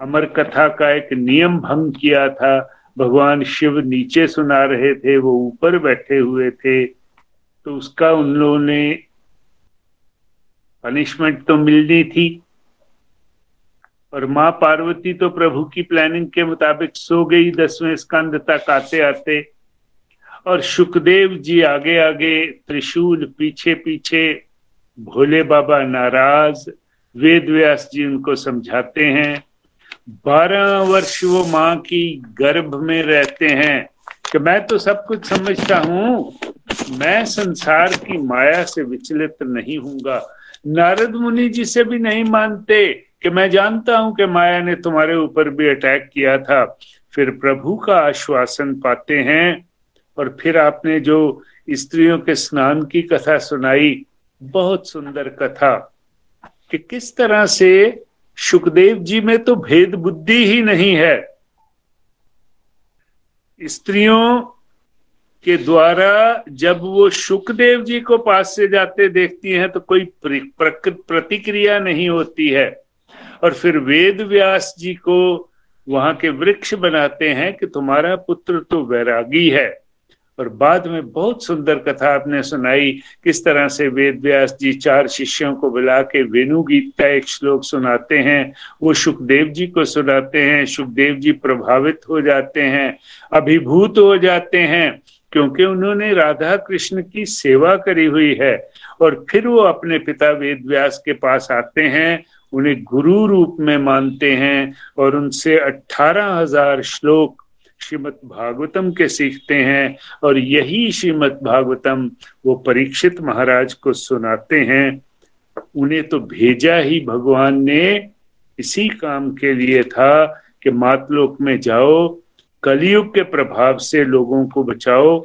अमर कथा का एक नियम भंग किया था भगवान शिव नीचे सुना रहे थे, वो ऊपर बैठे हुए थे तो उसका उन लोगों ने पनिशमेंट तो मिलनी थी। और माँ पार्वती तो प्रभु की प्लानिंग के मुताबिक सो गई, दसवें स्कंद तक आते आते। और सुखदेव जी आगे आगे त्रिशूल पीछे पीछे भोले बाबा नाराज़ वेद व्यास जी उनको समझाते हैं। बारह वर्ष वो माँ की गर्भ में रहते हैं। कि मैं तो सब कुछ समझता हूँ। मैं संसार की माया से विचलित नहीं हूँगा। नारद मुनि जी से भी नहीं मानते कि मैं जानता हूँ कि माया ने तुम्हारे ऊपर भी अटैक किया था। फिर प्रभु का आश्वासन पाते हैं और फिर आपने जो स्त्रियों के स्नान की कथा सुनाई, बहुत सुंदर कथा। कि किस तरह से सुखदेव जी में तो भेद बुद्धि ही नहीं है। स्त्रियों के द्वारा जब वो सुखदेव जी को पास से जाते देखती हैं तो कोई प्रतिक्रिया नहीं होती है। और फिर वेद व्यास जी को वहाँ के वृक्ष बनाते हैं कि तुम्हारा पुत्र तो वैरागी है। और बाद में बहुत सुंदर कथा आपने सुनाई, किस तरह से वेद व्यास जी चार शिष्यों को बुला के वेणु गीत का एक श्लोक सुनाते हैं, वो सुखदेव जी को सुनाते हैं सुखदेव जी प्रभावित हो जाते हैं, अभिभूत हो जाते हैं, क्योंकि उन्होंने राधा कृष्ण की सेवा करी हुई है, और फिर वो अपने पिता वेद व्यास के पास आते हैं, उन्हें गुरु रूप में मानते हैं, और उनसे अठारह हज़ार श्लोक श्रीमद भागवतम के सीखते हैं और यही श्रीमद भागवतम वो परीक्षित महाराज को सुनाते हैं। उन्हें तो भेजा ही भगवान ने। इसी काम के लिए था कि मातलोक में जाओ, कलयुग के प्रभाव से लोगों को बचाओ।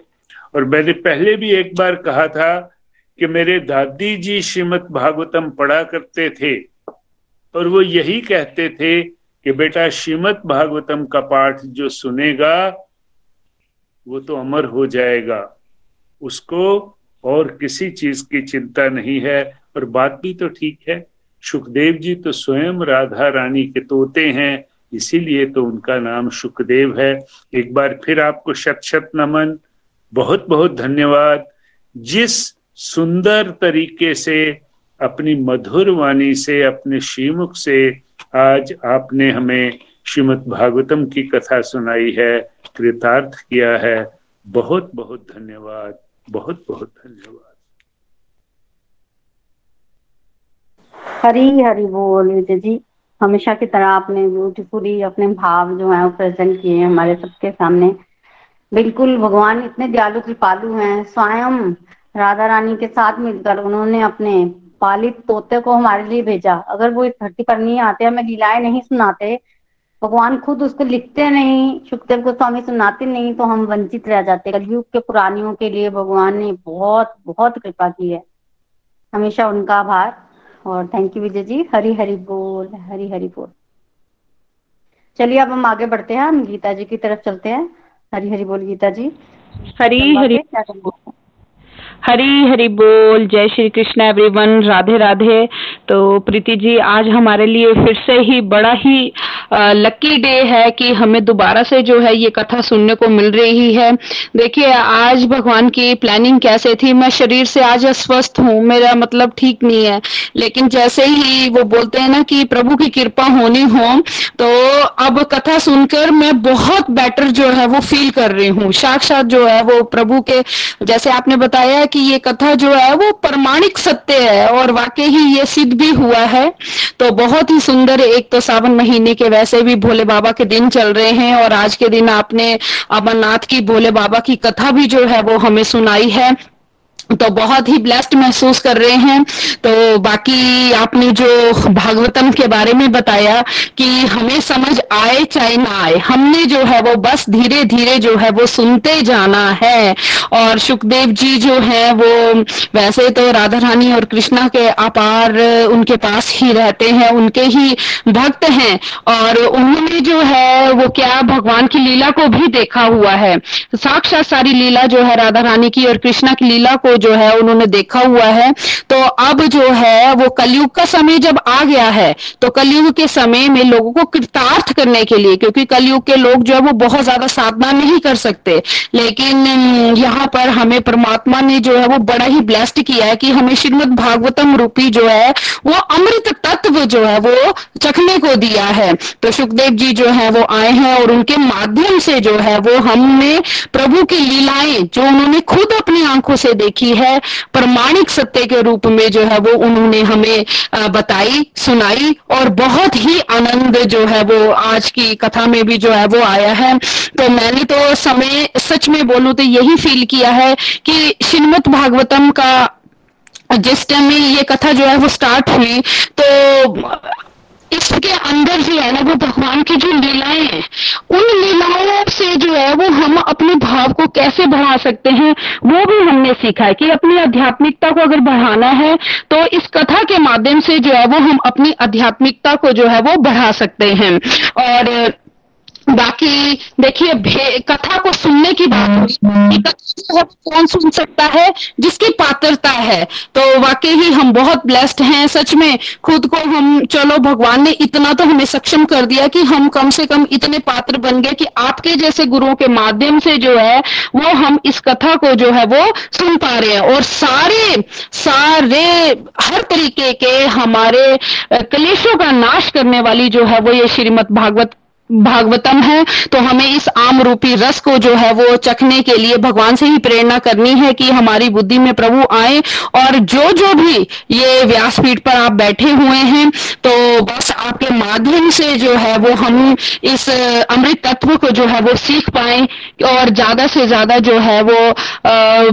और मैंने पहले भी एक बार कहा था कि मेरे दादी जी श्रीमद भागवतम पढ़ा करते थे और वो यही कहते थे कि बेटा श्रीमद भागवतम का पाठ जो सुनेगा, वो तो अमर हो जाएगा। उसको और किसी चीज़ की चिंता नहीं है, और बात भी तो ठीक है। सुखदेव जी तो स्वयं राधा रानी के तोते हैं, इसीलिए तो उनका नाम सुखदेव है। एक बार फिर आपको शत शत नमन बहुत बहुत धन्यवाद। जिस सुंदर तरीके से, अपनी मधुर वाणी से, अपने श्रीमुख से आज आपने हमें श्रीमद भागवतम की कथा सुनाई है, कृतार्थ किया है। बहुत बहुत धन्यवाद। बहुत बहुत धन्यवाद। हरी हरी बोल, विजय जी। हमेशा की तरह आपने ब्यूटीफुली अपने भाव जो है वो प्रेजेंट किए हमारे सबके सामने। बिल्कुल भगवान इतने दयालु, कृपालु हैं। स्वयं राधा रानी के साथ मिलकर उन्होंने अपने पालित तोते को हमारे लिए भेजा। अगर वो इस धरती पर नहीं आते हमें लीलाएँ नहीं सुनाते भगवान खुद उसको लिखते नहीं सुखदेव को स्वामी सुनाते नहीं तो हम वंचित रह जाते। कलयुग के पुरानियों के लिए भगवान ने बहुत बहुत कृपा की है। हमेशा उनका आभार। और थैंक यू विजय जी। हरी हरी बोल हरी हरी बोल। चलिए अब हम आगे बढ़ते हैं। हम गीता जी की तरफ़ चलते हैं। हरी हरी बोल गीता जी। हरी हरी हरी हरी बोल, जय श्री कृष्ण एवरीवन राधे राधे। तो प्रीति जी, आज हमारे लिए फिर से ही बड़ा ही लकी डे है कि हमें दोबारा से जो है ये कथा सुनने को मिल रही है। देखिए, आज भगवान की प्लानिंग कैसे थी? मैं शरीर से आज अस्वस्थ हूँ, मेरा मतलब ठीक नहीं है। लेकिन जैसे ही वो बोलते हैं ना कि प्रभु की कृपा होनी हो तो अब कथा सुनकर मैं बहुत बेटर जो है वो फील कर रही हूँ। साक्षात जो है वो प्रभु के, जैसे आपने बताया कि ये कथा जो है वो प्रमाणिक सत्य है और वाकई ही ये सिद्ध भी हुआ है। तो बहुत ही सुंदर एक तो सावन महीने के वैसे भी भोले बाबा के दिन चल रहे हैं और आज के दिन आपने अमरनाथ की भोले बाबा की कथा भी जो है वो हमें सुनाई है। तो बहुत ही ब्लेस्ड महसूस कर रहे हैं। तो बाकी आपने जो भागवतम के बारे में बताया कि हमें समझ आए चाहे ना आए, हमने जो है वो बस धीरे धीरे जो है वो सुनते जाना है। और सुखदेव जी जो है वो वैसे तो राधा रानी और कृष्णा के अपार उनके पास ही रहते हैं, उनके ही भक्त हैं। और उन्होंने जो है वो क्या भगवान की लीला को भी देखा हुआ है। साक्षात सारी लीला जो है राधा रानी की और कृष्णा की लीला को जो है उन्होंने देखा हुआ है। तो अब जो है, वो कलयुग का समय जब आ गया है तो कलयुग के समय में लोगों को कृतार्थ करने के लिए, क्योंकि कलयुग के लोग जो है, वो बहुत ज़्यादा साधना नहीं कर सकते। लेकिन यहाँ पर हमें परमात्मा ने जो है, वो बड़ा ही ब्लेस्ड किया है कि हमें श्रीमद भागवतम रूपी जो है, वो अमृत तत्व जो है, वो चखने को दिया है। तो सुखदेव जी जो है, वो आए हैं और उनके माध्यम से जो है, वो हमने प्रभु की लीलाएँ, जो उन्होंने खुद अपनी आँखों से देखी की है, प्रमाणिक सत्य के रूप में जो है वो उन्होंने हमें बताई, सुनाई और बहुत ही आनंद जो है वो आज की कथा में भी जो है वो आया है। तो मैंने तो समय सच में बोलूँ तो यही फील किया है कि श्रीमद भागवतम का जिस टाइम में ये कथा जो है वो स्टार्ट हुई तो इसके अंदर जो है ना वो भगवान की जो लीलाएँ हैं, उन लीलाओं से जो है वो हम अपने भाव को कैसे बढ़ा सकते हैं, वो भी हमने सीखा है कि अपनी आध्यात्मिकता को अगर बढ़ाना है तो इस कथा के माध्यम से जो है वो हम अपनी आध्यात्मिकता को जो है वो बढ़ा सकते हैं। और बाकी देखिए कथा को सुनने की बात हुई कथा कौन सुन सकता है, जिसकी पात्रता है। तो वाकई ही हम बहुत ब्लेस्ड हैं, सच में, खुद को हम, चलो, भगवान ने इतना तो हमें सक्षम कर दिया कि हम कम से कम इतने पात्र बन गए कि आपके जैसे गुरुओं के माध्यम से जो है, वो हम इस कथा को जो है, वो सुन पा रहे हैं। और सारे सारे, हर तरीके के हमारे कलेशों का नाश करने वाली जो है, वो ये श्रीमद भागवत भागवतम है तो हमें इस आम रूपी रस को जो है वो चखने के लिए भगवान से ही प्रेरणा करनी है कि हमारी बुद्धि में प्रभु आए। और जो जो भी ये व्यासपीठ पर आप बैठे हुए हैं तो बस आपके माध्यम से जो है वो हम इस अमृत तत्व को जो है वो सीख पाए और ज़्यादा से ज़्यादा जो है वो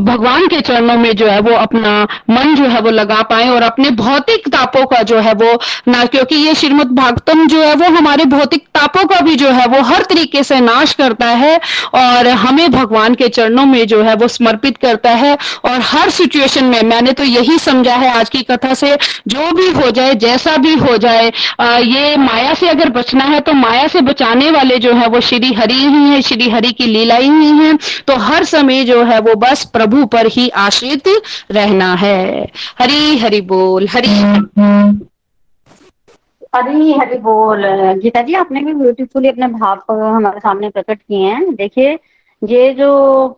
भगवान के चरणों में जो है वो अपना मन जो है वो लगा पाए और अपने भौतिक तापों का जो है वो, ना, क्योंकि ये श्रीमद भागवतम जो है वो हमारे भौतिक तापों का भी जो है वो हर तरीके से नाश करता है और हमें भगवान के चरणों में जो है वो समर्पित करता है और हर सिचुएशन में मैंने तो यही समझा है आज की कथा से जो भी हो जाए जैसा भी हो जाए आ, ये माया से अगर बचना है तो माया से बचाने वाले जो है वो श्री हरि ही है श्री हरि की लीला ही है तो हर समय जो है वो बस प्रभु पर ही आश्रित रहना है। हरी हरि बोल हरी। हरी हरी बोल। गीता जी, आपने भी ब्यूटीफुली अपने भाव हमारे सामने प्रकट किए हैं। देखिए, ये जो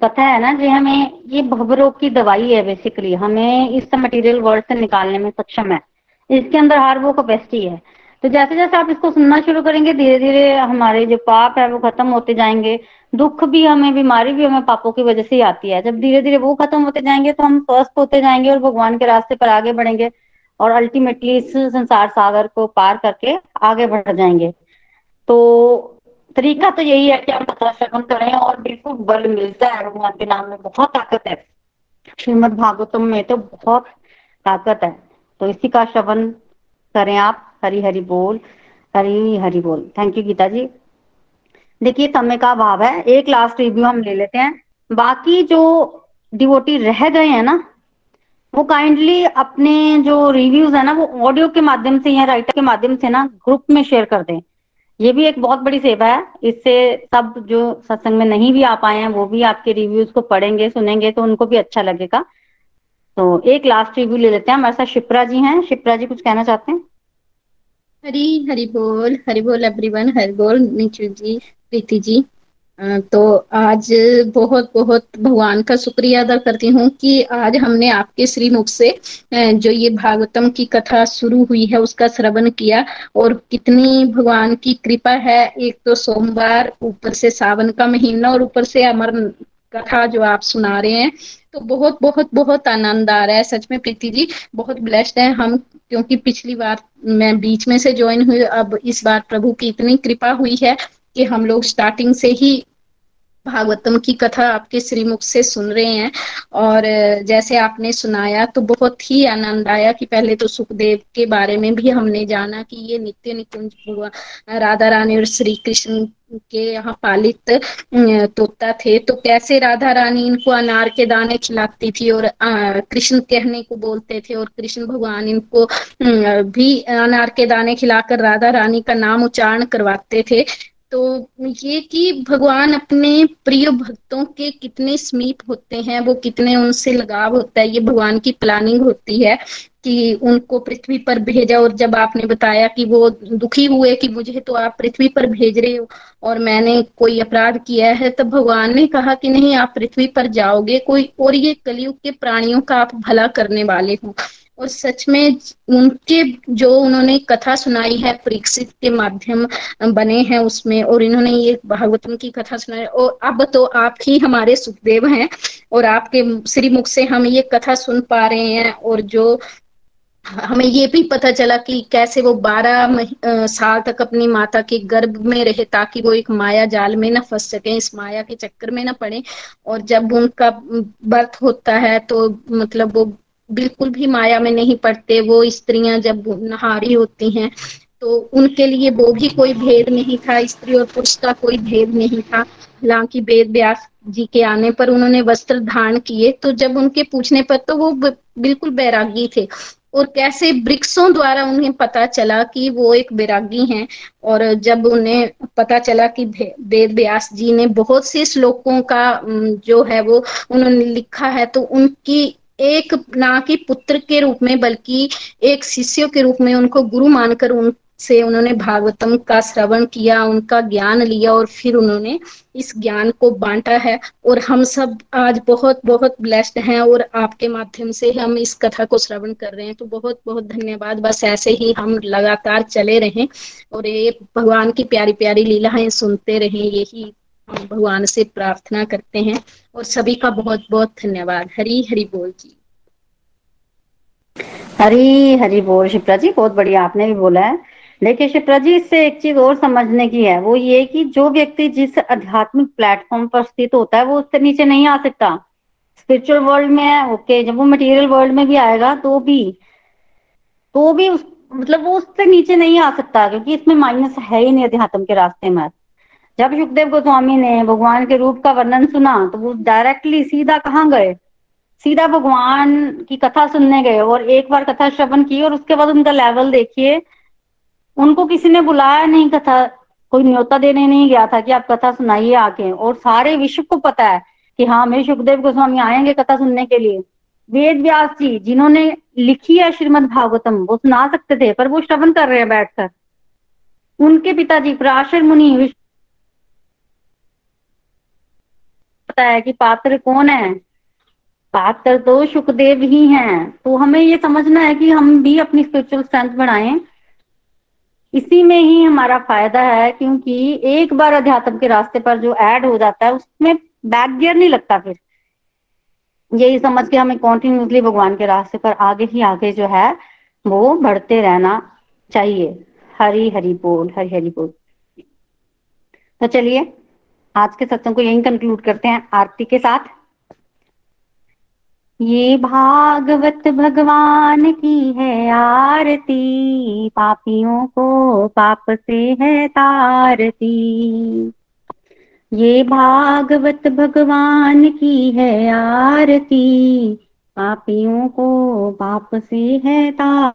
कथा है ना जी हमें, ये भवरोग की दवाई है बेसिकली हमें इस मटेरियल वर्ल्ड से निकालने में सक्षम है। इसके अंदर हर वो कैपेसिटी है। तो जैसे जैसे आप इसको सुनना शुरू करेंगे धीरे धीरे हमारे जो पाप है, वो खत्म होते जाएँगे। दुख भी हमें, बीमारी भी हमें पापों की वजह से ही आती है। जब धीरे धीरे वो खत्म होते जाएँगे तो हम स्वस्थ होते जाएँगे और भगवान के रास्ते पर आगे बढ़ेंगे। और अल्टीमेटली इस संसार सागर को पार करके आगे बढ़ जाएँगे। तो तरीका तो यही है कि हम कथा श्रवण करें और बिल्कुल बल मिलता है भगवान के नाम में। बहुत ताकत है। श्रीमद भागवतम में तो बहुत ताकत है। तो इसी का श्रवण करें आप। हरी हरी बोल। हरी हरि बोल। Thank you Geeta ji. देखिए, समय का अभाव है। एक लास्ट रिव्यू हम ले लेते हैं। बाकी जो डिवोटी रह गए हैं ना वो काइंडली अपने जो रिव्यूज़ है ना, वो ऑडियो के माध्यम से या राइटर के माध्यम से ना ग्रुप में शेयर कर दें। ये भी एक बहुत बड़ी सेवा है। इससे सब जो सत्संग में नहीं भी आ पाए हैं, वो भी आपके रिव्यूज़ को पढ़ेंगे, सुनेंगे तो उनको भी अच्छा लगेगा। तो एक लास्ट रिव्यू ले लेते हैं। हमारे साथ शिप्रा जी हैं। शिप्रा जी, कुछ कहना चाहते हैं? हरी हरी बोल। हरी बोल एवरीवन हरी बोल नीचू जी, प्रीति जी। तो आज बहुत बहुत भगवान का शुक्रिया अदा करती हूँ कि आज हमने आपके श्रीमुख से जो ये भागवतम की कथा शुरू हुई है, उसका श्रवण किया और कितनी भगवान की कृपा है। एक तो सोमवार, ऊपर से सावन का महीना और ऊपर से अमर कथा जो आप सुना रहे हैं तो बहुत बहुत बहुत आनंद आ रहा है। सच में प्रीति जी, बहुत ब्लेस्ड है हम, क्योंकि पिछली बार मैं बीच में से ज्वाइन हुई, अब इस बार प्रभु की इतनी कृपा हुई है कि हम लोग स्टार्टिंग से ही भागवतम की कथा आपके श्रीमुख से सुन रहे हैं। और जैसे आपने सुनाया तो बहुत ही आनंद आया कि पहले तो सुखदेव के बारे में भी हमने जाना कि ये नित्य निकुंज राधा रानी और श्री कृष्ण के यहाँ पालित तोता थे। तो कैसे राधा रानी इनको अनार के दाने खिलाती थी और कृष्ण कहने को बोलते थे और कृष्ण भगवान इनको भी अनार के दाने खिलाकर राधा रानी का नाम उच्चारण करवाते थे। तो ये कि भगवान अपने प्रिय भक्तों के कितने समीप होते हैं, वो कितने उनसे लगाव होता है, ये भगवान की प्लानिंग होती है कि उनको पृथ्वी पर भेजा और जब आपने बताया कि वो दुखी हुए कि मुझे तो आप पृथ्वी पर भेज रहे हो और मैंने कोई अपराध किया है, तब भगवान ने कहा कि नहीं, आप पृथ्वी पर जाओगे, कोई और ये कलयुग के प्राणियों का आप भला करने वाले हो। और सच में उनके जो उन्होंने कथा सुनाई है, परीक्षित के माध्यम बने हैं उसमें और इन्होंने ये भागवतम की कथा सुनाई। और अब तो आप ही हमारे सुखदेव हैं और आपके श्रीमुख से हम ये कथा सुन पा रहे हैं और जो हमें ये भी पता चला कि कैसे वो बारह साल तक अपनी माता के गर्भ में रहे ताकि वो एक माया जाल में न फंस सके, इस माया के चक्कर में न पड़े। और जब उनका बर्थ होता है तो मतलब वो बिल्कुल भी माया में नहीं पड़ते, वो स्त्रियाँ जब नहारी होती हैं तो उनके लिए वो भी कोई भेद नहीं था, स्त्री और पुरुष का कोई भेद नहीं था। हालाँकि वेद व्यास जी के आने पर उन्होंने वस्त्र धारण किए तो जब उनके पूछने पर तो वो बिल्कुल बैरागी थे। और कैसे वृक्षों द्वारा उन्हें पता चला कि वो एक बैरागी हैं, और जब उन्हें पता चला कि वेद व्यास जी ने बहुत से श्लोकों का जो है वो उन्होंने लिखा है तो उनकी एक ना कि पुत्र के रूप में, बल्कि एक शिष्य के रूप में उनको गुरु मानकर उन से उन्होंने भागवतम का श्रवण किया, उनका ज्ञान लिया और फिर उन्होंने इस ज्ञान को बांटा है। और हम सब आज बहुत बहुत ब्लेस्ड हैं और आपके माध्यम से हम इस कथा को श्रवण कर रहे हैं। तो बहुत बहुत धन्यवाद। बस ऐसे ही हम लगातार चले रहें और ये भगवान की प्यारी प्यारी लीलाएँ सुनते रहें। यही भगवान से प्रार्थना करते हैं और सभी का बहुत बहुत धन्यवाद। हरी हरी बोल जी। हरी हरी बोल शिप्रा जी, बहुत बढ़िया आपने भी बोला है। देखिए शिप्रा जी, इससे एक चीज़ और समझने की है, वो ये कि जो व्यक्ति जिस आध्यात्मिक प्लेटफॉर्म पर स्थित होता है, वो उससे नीचे नहीं आ सकता। स्पिरिचुअल वर्ल्ड में है, ओके, जब वो मटेरियल वर्ल्ड में भी आएगा तो भी तो भी उस मतलब वो उससे नीचे नहीं आ सकता, क्योंकि इसमें माइनस है ही नहीं अध्यात्म के रास्ते में। जब सुखदेव गोस्वामी ने भगवान के रूप का वर्णन सुना तो वो डायरेक्टली सीधा कहाँ गए? सीधा भगवान की कथा सुनने गए और एक बार कथा श्रवण की और उसके बाद उनका लेवल देखिए। उनको किसी ने बुलाया नहीं, कथा, कोई न्योता देने नहीं गया था कि आप कथा सुनाइए आके। और सारे विश्व को पता है कि हाँ मेरे सुखदेव गोस्वामी आएँगे कथा सुनने के लिए। वेद व्यास जी, जिन्होंने लिखी है श्रीमद भागवतम, वो सुना सकते थे, पर वो श्रवण कर रहे हैं बैठकर। उनके पिताजी, पराशर मुनि पता है कि पात्र कौन है? पात्र तो सुखदेव ही हैं। तो हमें ये समझना है कि हम भी अपनी स्पिरिचुअल स्ट्रेंथ बढ़ाएँ। इसी में ही हमारा फ़ायदा है क्योंकि एक बार अध्यात्म के रास्ते पर जो ऐड हो जाता है, उसमें बैक गियर नहीं लगता फिर। यही समझ के हमें कॉन्टिन्यूसली भगवान के रास्ते पर आगे ही आगे जो है, वो बढ़ते रहना चाहिए। हरी हरी बोल, हरी हरी बोल। तो चलिए। आज के सत्संग को यही कंक्लूड करते हैं, आरती के साथ। ये भागवत भगवान की है आरती, पापियों को पाप से है तारती। ये भागवत भगवान की है आरती, पापियों को पाप से है ता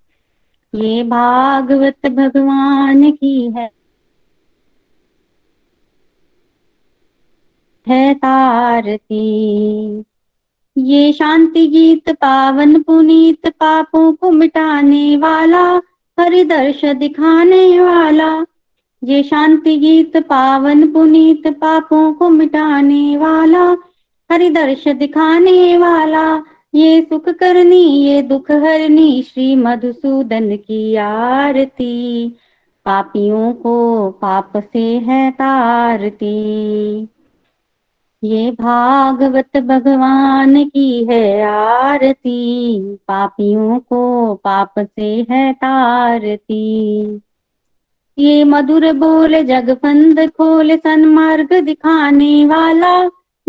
ये भागवत भगवान की है। है तारती ये शांति गीत, पावन पुनीत, पापों को मिटाने वाला हरि दर्श दिखाने वाला। ये शांति गीत, पावन पुनीत, पापों को मिटाने वाला हरि दर्श दिखाने वाला। ये सुख करनी, ये दुख हरनी, श्री मधुसूदन की आरती। पापियों को पाप से है तारती। ये भागवत भगवान की है आरती। पापियों को पाप से है तारती। ये मधुर बोल जगफंद खोल सन्मार्ग दिखाने वाला।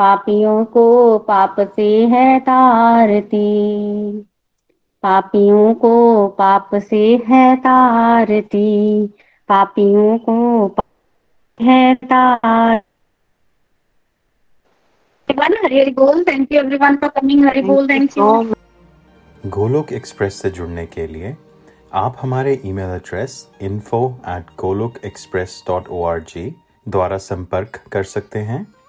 पापियों को पाप से है तारती। पापियों को पाप से है तारती। पापियों को है तार हरी बोल। Thank you everyone for coming Hari बोल थैंक यू गोलोक एक्सप्रेस से जुड़ने के लिए आप हमारे email address info at Golok express dot O R G द्वारा संपर्क कर सकते हैं।